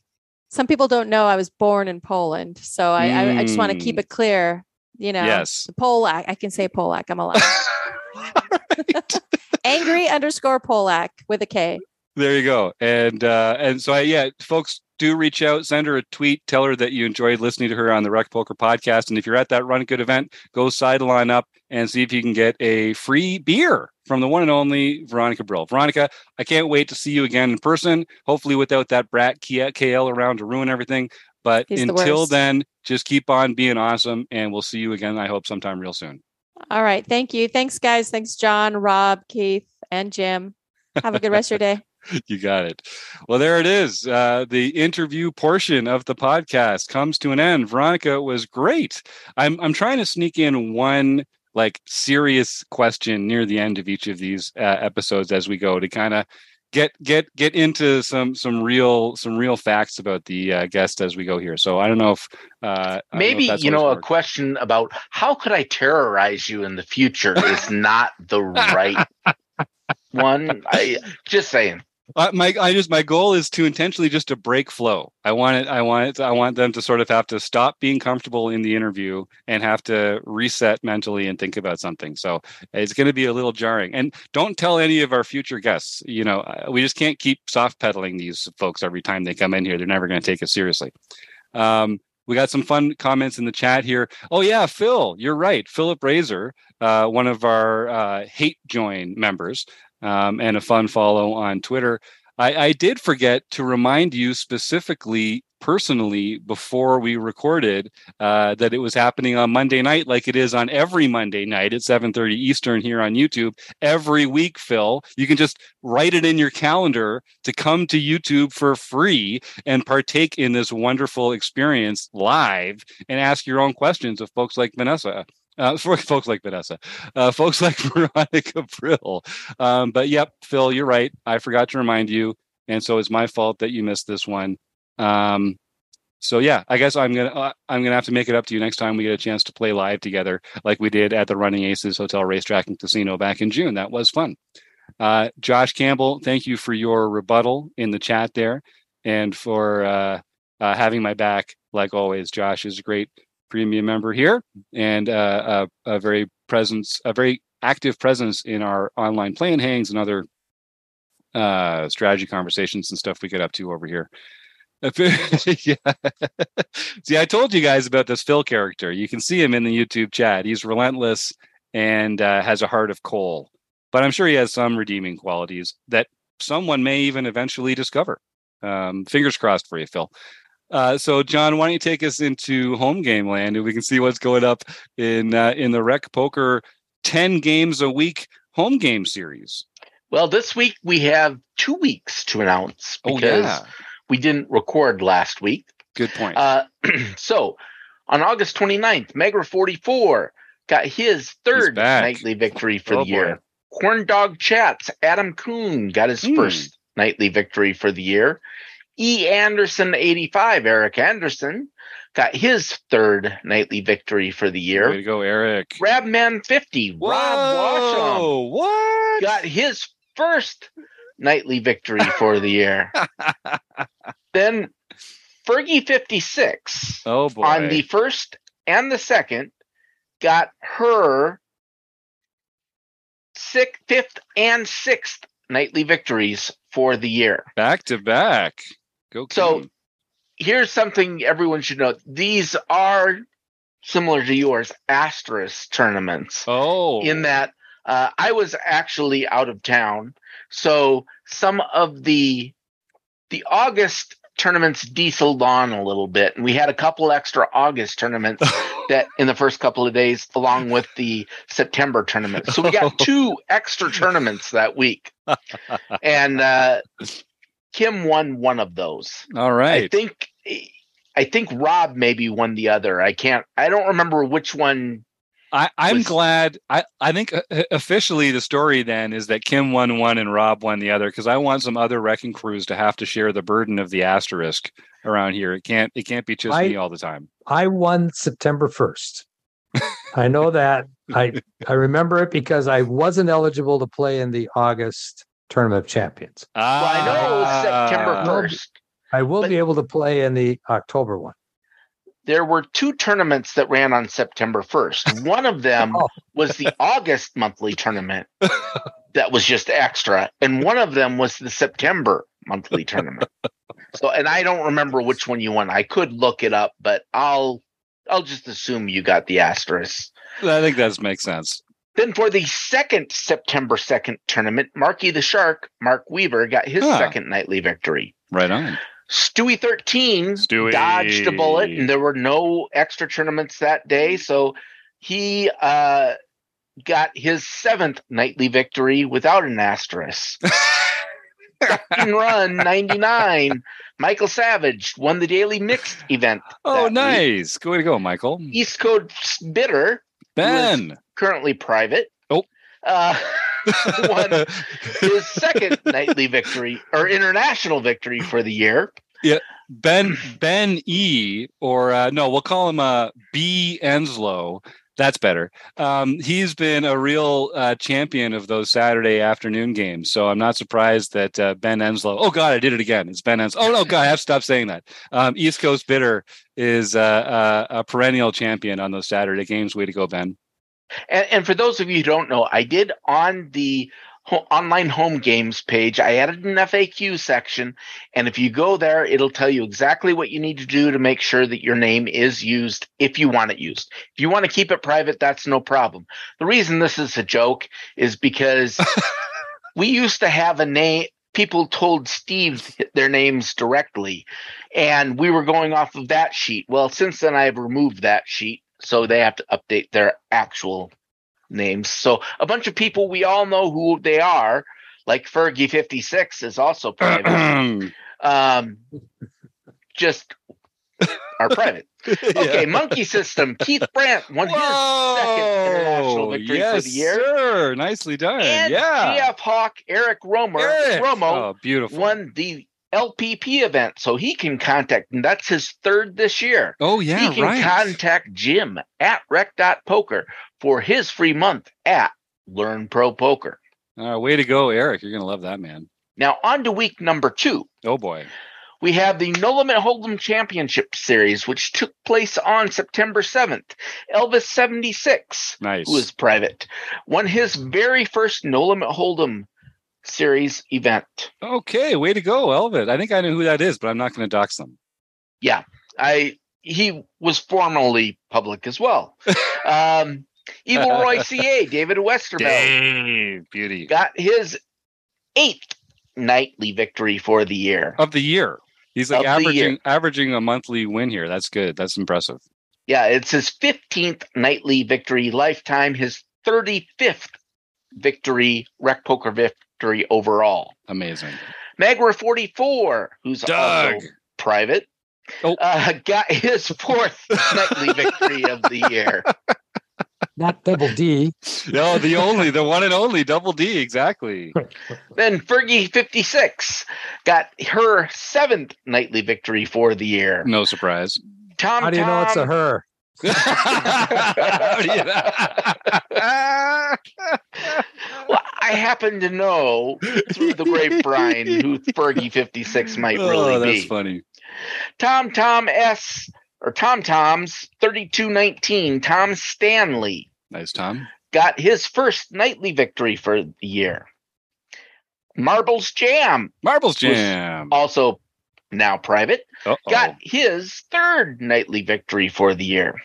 some people don't know i was born in poland so i I, I just want to keep Mm. it clear you know Yes. polak i can say polak i'm allowed angry underscore polak with a k There you go. And uh, and so I, yeah, folks do reach out, send her a tweet, tell her that you enjoyed listening to her on the Rec Poker podcast. And if you're at that Run Good event, go sideline up and see if you can get a free beer from the one and only Veronica Brill. Veronica, I can't wait to see you again in person. Hopefully, without that brat KL around to ruin everything. But He's until worst. then, just keep on being awesome, and we'll see you again. I hope sometime real soon. all right thank you thanks guys thanks john rob keith and jim have a good rest of your day you got it. Well, there it is. Uh, the interview portion of the podcast comes to an end. Veronica was great. I'm I'm trying to sneak in one like serious question near the end of each of these uh, episodes as we go to kind of get get get into some some real some real facts about the uh, guest as we go here. So I don't know if uh, maybe know if you know a question about how could I terrorize you in the future is not the right one. I just saying. Uh, my I just my goal is to intentionally just to break flow. I want it. I want it. I want them to sort of have to stop being comfortable in the interview and have to reset mentally and think about something. So it's going to be a little jarring. And don't tell any of our future guests. You know, uh, we just can't keep soft pedaling these folks every time they come in here. They're never going to take us seriously. Um, we got some fun comments in the chat here. Oh yeah, Phil, you're right. Philip Razor, uh, one of our uh, hate join members, um, and a fun follow on Twitter. I, I did forget to remind you specifically personally before we recorded uh, that it was happening on Monday night, like it is on every Monday night at 7:30 Eastern here on YouTube every week. Phil, you can just write it in your calendar to come to YouTube for free and partake in this wonderful experience live and ask your own questions of folks like Vanessa uh, for folks like Vanessa, uh, folks like Veronica Brill. Um, but yep, Phil, you're right. I forgot to remind you, and so it's my fault that you missed this one. Um, so yeah, I guess I'm gonna uh, I'm gonna have to make it up to you next time we get a chance to play live together, like we did at the Running Aces Hotel Racetrack and Casino back in June. That was fun. Uh, Josh Campbell, thank you for your rebuttal in the chat there, and for uh, uh, having my back like always. Josh is a great premium member here and uh, a, a, very presence, a very active presence in our online plan hangs and other uh, strategy conversations and stuff we get up to over here. yeah. See, I told you guys about this Phil character. You can see him in the YouTube chat. He's relentless and uh, has a heart of coal, but I'm sure he has some redeeming qualities that someone may even eventually discover. Um, fingers crossed for you, Phil. Uh, so, John, why don't you take us into home game land and we can see what's going up in uh, in the Rec Poker ten games a week home game series. Well, this week we have two weeks to announce because oh, yeah. we didn't record last week. Good point. Uh, so, on August 29th, Megra 44 got his third nightly victory for oh, the year. Boy. Corn Dog Chats, Adam Kuhn got his mm. first nightly victory for the year. E. Anderson 85, Eric Anderson, got his third nightly victory for the year. Way to go, Eric. Rabman 50, Whoa, Rob Washam. What? Got his first nightly victory for the year. then Fergie 56 oh boy. on the first and the second got her sixth, fifth, and sixth nightly victories for the year. Back to back. Go. So here's something everyone should know. These are similar to yours, asterisk tournaments. Oh. In that uh, I was actually out of town, so some of the the August tournaments dieseled on a little bit, and we had a couple extra August tournaments that in the first couple of days, along with the September tournament. So we got two extra tournaments that week, and uh, Kim won one of those. All right. I think I think Rob maybe won the other. I can't. I don't remember which one. I, I'm was, glad. I, I think uh, uh, officially the story then is that Kim won one and Rob won the other because I want some other wrecking crews to have to share the burden of the asterisk around here. It can't. It can't be just I, me all the time. I won September first. I know that. I I remember it because I wasn't eligible to play in the August Tournament of Champions. Ah, well, I know September first. I will be able to play in the October one. There were two tournaments that ran on September 1st. One of them oh. was the August monthly tournament that was just extra, and one of them was the September monthly tournament. So, and I don't remember which one you won. I could look it up, but I'll I'll just assume you got the asterisk. I think that makes sense. Then for the second September 2nd tournament, Marky the Shark, Mark Weaver, got his second nightly victory. Right on. Stewie 13 Stewie. dodged a bullet, and there were no extra tournaments that day. So he uh, got his seventh nightly victory without an asterisk. run 99. Michael Savage won the daily mixed event. Oh, nice. Week. Way to go, Michael. East Coast Bitter Ben currently private. Oh. Uh, won his second nightly victory or international victory for the year. Yeah, Ben Ben E or uh, no, we'll call him uh, B Enslow. That's better. Um, he's been a real uh, champion of those Saturday afternoon games. So I'm not surprised that uh, Ben Enslow. Oh God, I did it again. It's Ben Enslow. Oh no, God, I have to stop saying that. Um, East Coast Bitter is uh, uh, a perennial champion on those Saturday games. Way to go, Ben. And, and for those of you who don't know, I did on the ho- online home games page, I added an FAQ section. And if you go there, it'll tell you exactly what you need to do to make sure that your name is used if you want it used. If you want to keep it private, that's no problem. The reason this is a joke is because we used to have a name. People told Steve their names directly, and we were going off of that sheet. Well, since then, I've removed that sheet, so they have to update their actual names. So a bunch of people we all know who they are, like Fergie fifty six is also private. um, just are private. Okay, Monkey System. Keith Brandt won his second international victory yes, for the year. Sir. Nicely done. And yeah. GF Hawk Eric Romer Eric. Romo Oh, beautiful. won the LPP event, so he can contact, and that's his third this year. Oh, yeah, he can right. contact Jim at rec.poker for his free month at Learn Pro Poker. Uh, way to go, Eric. You're going to love that, man. Now, on to week number two. Oh, boy. We have the No Limit Hold'em Championship Series, which took place on September 7th. Elvis 76, Nice. who is private, won his very first No Limit Hold'em Series event. Okay, way to go, Elvid. I think I know who that is, but I'm not going to dox them. Yeah, I he was formerly public as well. um, Evil Roy CA, David Westerveld, Dang, beauty got his eighth nightly victory for the year. of the year. He's like Of averaging averaging a monthly win here. That's good. That's impressive. Yeah, it's his 15th nightly victory lifetime, his 35th victory, rec poker victory overall. Amazing. Magwer 44, who's Doug. also private, Oh. uh, got his fourth nightly victory of the year. Not double D. No, the only, the one and only double D. Exactly. Then Fergie 56 got her seventh nightly victory for the year. No surprise. Tom How do you know it's a her? How do you know? Well, I happen to know through the great Brian who Fergie 56 might oh, really that's be. funny. Tom Tom S or Tom Tom's 3219, Tom Stanley Nice, Tom. got his first nightly victory for the year. Marbles Jam, Marbles Jam. also now private, Uh-oh. got his third nightly victory for the year.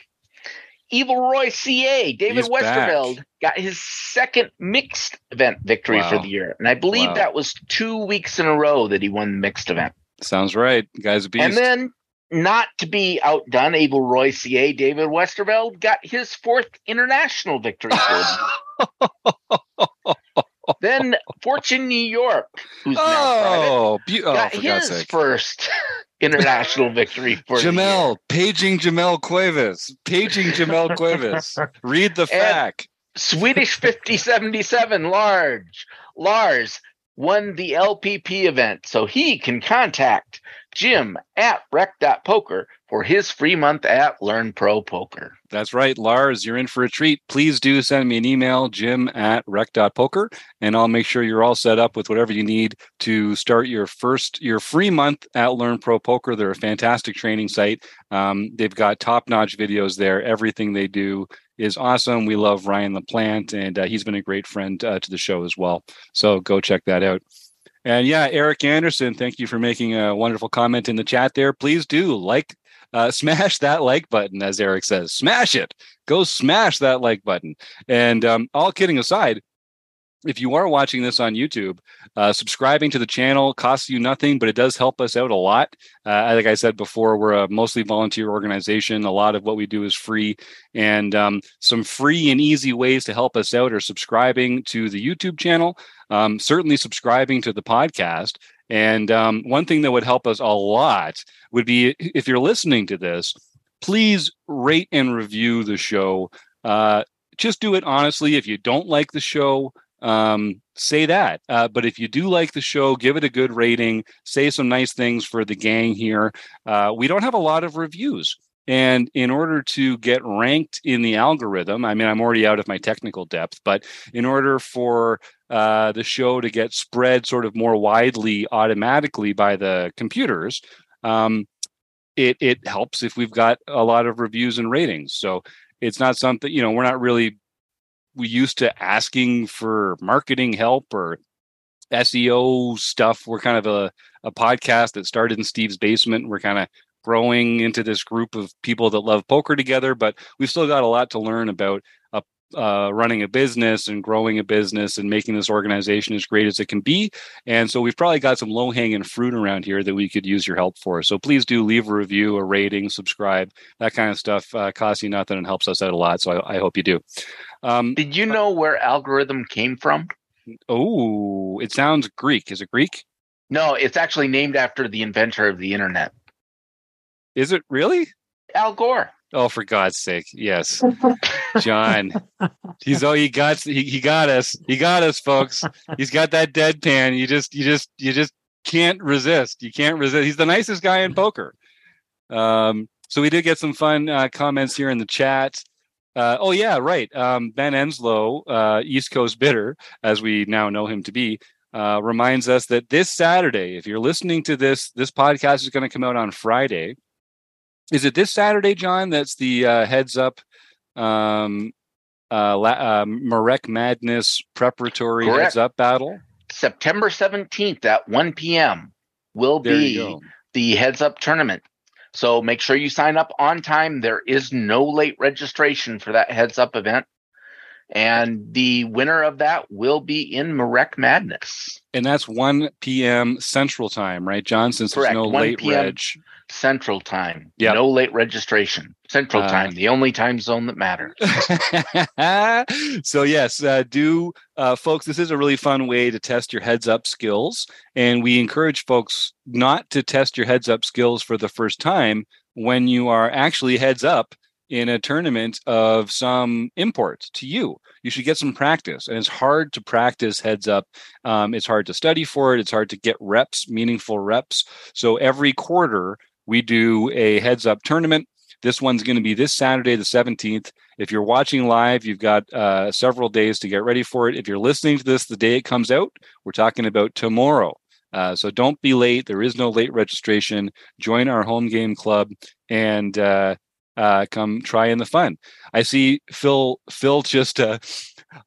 Evil Roy CA, David He's back. Westerveld, got his second mixed event victory for the year. And I believe Wow. that was two weeks in a row that he won the mixed event. Sounds right. Guy's beast. And then, not to be outdone, Abel Roy CA, David Westerveld got his fourth international victory. Then Fortune New York, who's now oh, private, oh, oh, got for God's his sake. first international victory for. Jamel, paging Jamel Cuevas, paging Jamel Cuevas. Read the fact. Swedish 5077 large Lars won the LPP event, so he can contact Jim at rec.poker for his free month at Learn Pro Poker. That's right, Lars. You're in for a treat. Please do send me an email, jim at rec.poker, and I'll make sure you're all set up with whatever you need to start your first, your free month at Learn Pro Poker. They're a fantastic training site. Um, they've got top notch videos there. Everything they do is awesome. We love Ryan LaPlante, and uh, he's been a great friend uh, to the show as well. So go check that out. And yeah, Eric Anderson, thank you for making a wonderful comment in the chat there. Please do like, uh, smash that like button, as Eric says. Smash it. Go smash that like button. And um, all kidding aside, if you are watching this on YouTube, uh, subscribing to the channel costs you nothing, but it does help us out a lot. Uh, like I said before, we're a mostly volunteer organization. A lot of what we do is free, and um, some free and easy ways to help us out are subscribing to the YouTube channel, um, certainly subscribing to the podcast. And um, one thing that would help us a lot would be if you're listening to this, please rate and review the show. Uh, just do it honestly. If you don't like the show, um, say that. Uh, but if you do like the show, give it a good rating. Say some nice things for the gang here. Uh, we don't have a lot of reviews. And in order to get ranked in the algorithm, I mean, I'm already out of my technical depth, but in order for uh, the show to get spread sort of more widely automatically by the computers, um, it it helps if we've got a lot of reviews and ratings. So it's not something you know we're not really we used to asking for marketing help or SEO stuff. We're kind of a, a podcast that started in Steve's basement. We're kind of growing into this group of people that love poker together, but we've still got a lot to learn about uh, uh, running a business and growing a business and making this organization as great as it can be. And so we've probably got some low hanging fruit around here that we could use your help for. So please do leave a review, a rating, subscribe. That kind of stuff uh, costs you nothing and helps us out a lot. So I, I hope you do. Um, Did you know where algorithm came from? Oh, it sounds Greek. Is it Greek? No, it's actually named after the inventor of the internet. Is it really? Al Gore. Oh, for God's sake! Yes, John. He's oh, he got he, he got us. He got us, folks. He's got that deadpan. You just you just you just can't resist. You can't resist. He's the nicest guy in poker. Um, so we did get some fun uh, comments here in the chat. Uh, oh yeah, right. Um, ben Enslow, uh, East Coast Bitter, as we now know him to be, uh, reminds us that this Saturday, if you're listening to this, this podcast is going to come out on Friday. Is it this Saturday, John? That's the uh, heads up um, uh, uh, Marek Madness preparatory Correct. heads up battle. September 17th at 1 p.m. will there be the heads up tournament. So make sure you sign up on time. There is no late registration for that heads up event. And the winner of that will be in Marek Madness. And that's 1 p.m. Central Time, right, John? Since Correct. there's no late reg. Central Time. Yeah. No late registration. Central uh, Time, the only time zone that matters. so yes, uh, do uh, folks. This is a really fun way to test your heads up skills, and we encourage folks not to test your heads up skills for the first time when you are actually heads up in a tournament of some import to you. You should get some practice. And it's hard to practice heads up. Um, it's hard to study for it. It's hard to get reps, meaningful reps. So every quarter, we do a heads up tournament. This one's going to be this Saturday, the 17th. If you're watching live, you've got uh, several days to get ready for it. If you're listening to this the day it comes out, we're talking about tomorrow. Uh, so don't be late. There is no late registration. Join our home game club and uh, uh, come try in the fun. I see Phil. Phil just. Uh,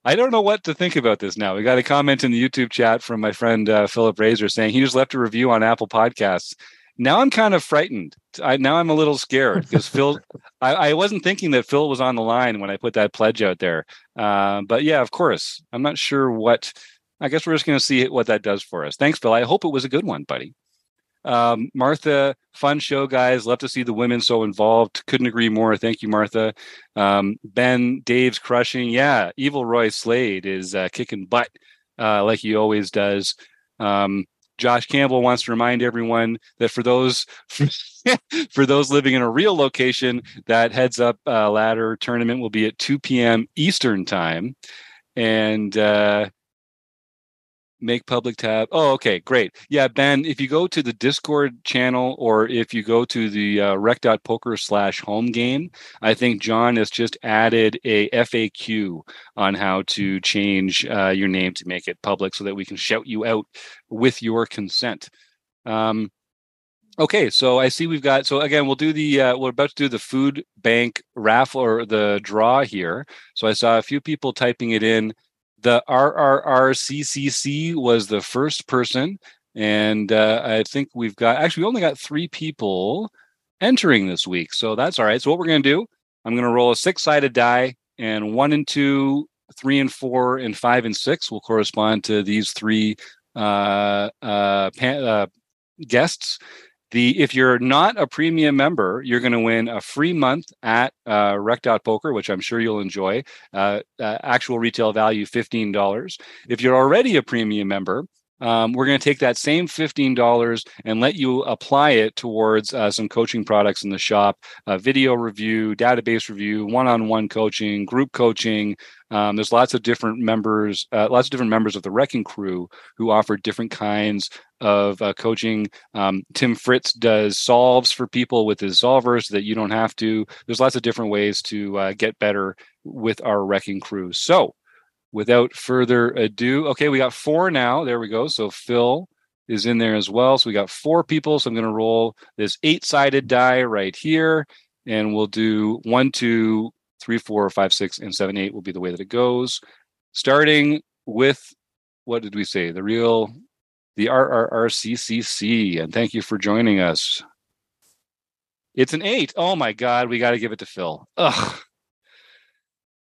I don't know what to think about this now. We got a comment in the YouTube chat from my friend uh, Philip Razor saying he just left a review on Apple Podcasts now I'm kind of frightened. I, now I'm a little scared because Phil. I, I, wasn't thinking that Phil was on the line when I put that pledge out there. Uh, but yeah, of course, I'm not sure what. I guess we're just going to see what that does for us. Thanks, Phil. I hope it was a good one, buddy. Um, Martha, fun show, guys. Love to see the women so involved. Couldn't agree more. Thank you, Martha. Um, ben, Dave's crushing. Yeah, Evil Roy Slade is uh, kicking butt uh, like he always does. Um, Josh Campbell wants to remind everyone that for those for those living in a real location, that heads up uh, ladder tournament will be at 2 p.m. Eastern time, and uh, make public tab. Oh, okay, great. Yeah, Ben, if you go to the Discord channel or if you go to the uh, rec.poker slash home game, I think John has just added a FAQ on how to change uh, your name to make it public so that we can shout you out with your consent. Um, okay, so I see we've got, so again, we'll do the, uh, we're about to do the food bank raffle or the draw here. So I saw a few people typing it in the RRRCCC was the first person, and uh, I think we've got actually we only got three people entering this week, so that's all right. So what we're going to do, I'm going to roll a six-sided die, and one and two, three and four, and five and six will correspond to these three uh, uh, pan, uh, guests. The if you're not a premium member, you're going to win a free month at uh, Rec.Poker, which I'm sure you'll enjoy. Uh, uh, actual retail value fifteen dollars. If you're already a premium member, um, we're going to take that same $15 and let you apply it towards uh, some coaching products in the shop uh, video review, database review, one on one coaching, group coaching. Um, there's lots of different members, uh, lots of different members of the Wrecking Crew who offer different kinds of uh, coaching. Um, Tim Fritz does solves for people with his solvers so that you don't have to. There's lots of different ways to uh, get better with our Wrecking Crew. So, without further ado, okay, we got four now. There we go. So Phil is in there as well. So we got four people. So I'm going to roll this eight sided die right here. And we'll do one, two, three, four, five, six, and seven, eight will be the way that it goes. Starting with what did we say? The real, the RRRCCC. And thank you for joining us. It's an eight. Oh my God. We got to give it to Phil. Ugh.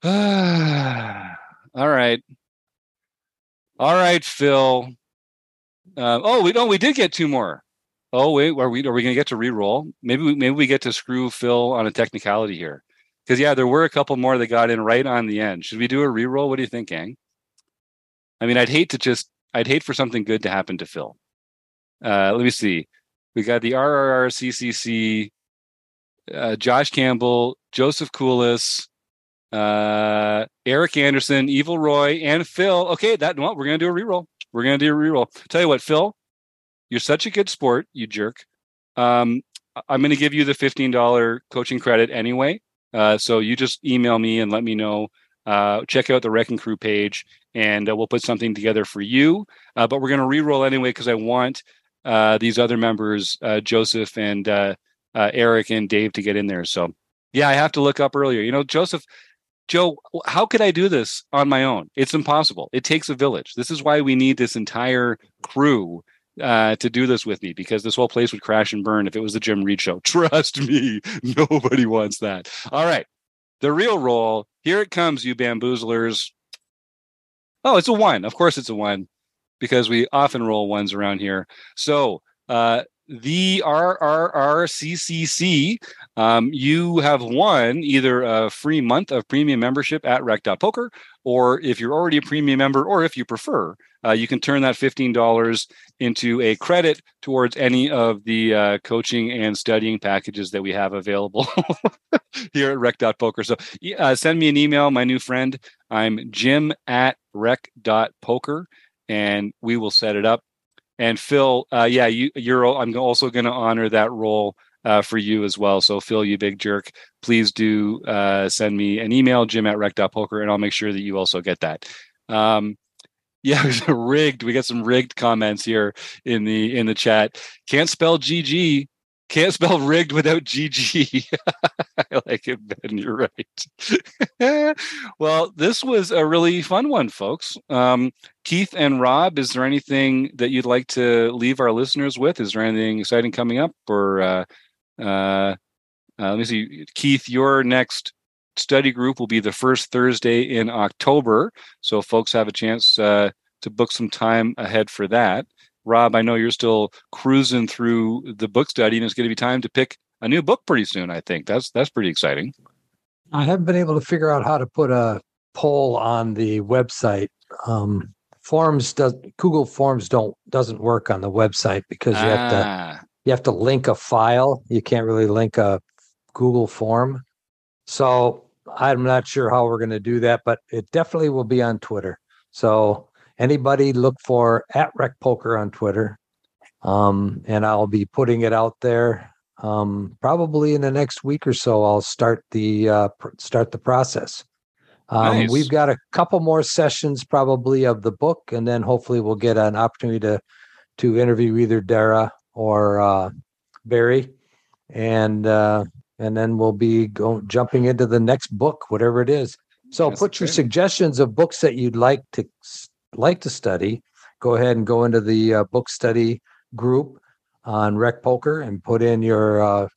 All right. All right, Phil. Uh, oh, we no, we did get two more. Oh wait, are we are we going to get to re-roll? Maybe we maybe we get to screw Phil on a technicality here, because yeah, there were a couple more that got in right on the end. Should we do a re-roll? What do you think, gang? I mean, I'd hate to just I'd hate for something good to happen to Phil. Uh, let me see. We got the RRRCCC, uh, Josh Campbell, Joseph Coolis, uh, Eric Anderson, Evil Roy, and Phil. Okay, that well, we're gonna do a reroll. We're gonna do a reroll. Tell you what, Phil, you're such a good sport, you jerk. Um, I'm gonna give you the fifteen dollar coaching credit anyway. Uh, so you just email me and let me know. Uh, check out the Wrecking Crew page, and uh, we'll put something together for you. Uh, but we're gonna re-roll anyway because I want uh, these other members, uh, Joseph and uh, uh, Eric and Dave, to get in there. So yeah, I have to look up earlier. You know, Joseph Joe, how could I do this on my own? It's impossible. It takes a village. This is why we need this entire crew uh, to do this with me because this whole place would crash and burn if it was the Jim Reed show. Trust me, nobody wants that. All right, the real roll. Here it comes, you bamboozlers. Oh, it's a one. Of course, it's a one because we often roll ones around here. So uh, the RRRCCC, um, you have won either a free month of premium membership at rec.poker, or if you're already a premium member, or if you prefer, uh, you can turn that $15 into a credit towards any of the uh, coaching and studying packages that we have available here at rec.poker. So uh, send me an email, my new friend. I'm jim at rec.poker, and we will set it up and Phil, uh, yeah, you, you're. I'm also going to honor that role uh, for you as well. So Phil, you big jerk, please do uh, send me an email, Jim at rec.poker, and I'll make sure that you also get that. Um, yeah, rigged. We got some rigged comments here in the in the chat. Can't spell GG. Can't spell rigged without GG. I like it, Ben. You're right. well, this was a really fun one, folks. Um, Keith and Rob, is there anything that you'd like to leave our listeners with? Is there anything exciting coming up? Or uh, uh, uh, let me see. Keith, your next study group will be the first Thursday in October. So folks have a chance uh, to book some time ahead for that. Rob, I know you're still cruising through the book study, and it's going to be time to pick a new book pretty soon. I think that's that's pretty exciting. I haven't been able to figure out how to put a poll on the website. Um, forms does Google Forms don't doesn't work on the website because you have to Ah, you have to link a file. You can't really link a Google form. So I'm not sure how we're going to do that, but it definitely will be on Twitter. So anybody look for at Rec Poker on Twitter. Um, and I'll be putting it out there. Um, probably in the next week or so, I'll start the uh, pr- start the process. Um, Nice. We've got a couple more sessions probably of the book, and then hopefully we'll get an opportunity to to interview either Dara or uh, Barry, and uh, and then we'll be go, jumping into the next book, whatever it is. So That's put your suggestions of books that you'd like to like to study. Go ahead and go into the uh, book study group on Rec Poker and put in your uh,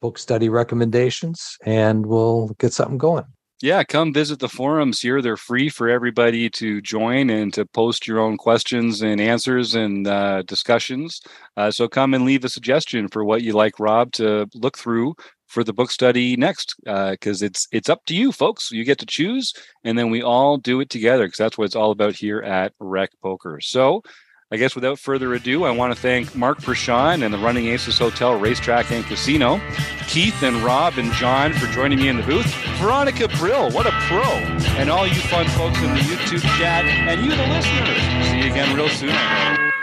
book study recommendations, and we'll get something going. Yeah, come visit the forums here. They're free for everybody to join and to post your own questions and answers and uh, discussions. Uh, so come and leave a suggestion for what you like Rob to look through for the book study next, because it's it's up to you, folks. You get to choose, and then we all do it together because that's what it's all about here at Rec Poker. So. I guess without further ado, I want to thank Mark Pershawn and the Running Aces Hotel Racetrack and Casino, Keith and Rob and John for joining me in the booth, Veronica Brill, what a pro, and all you fun folks in the YouTube chat, and you, the listeners. See you again real soon.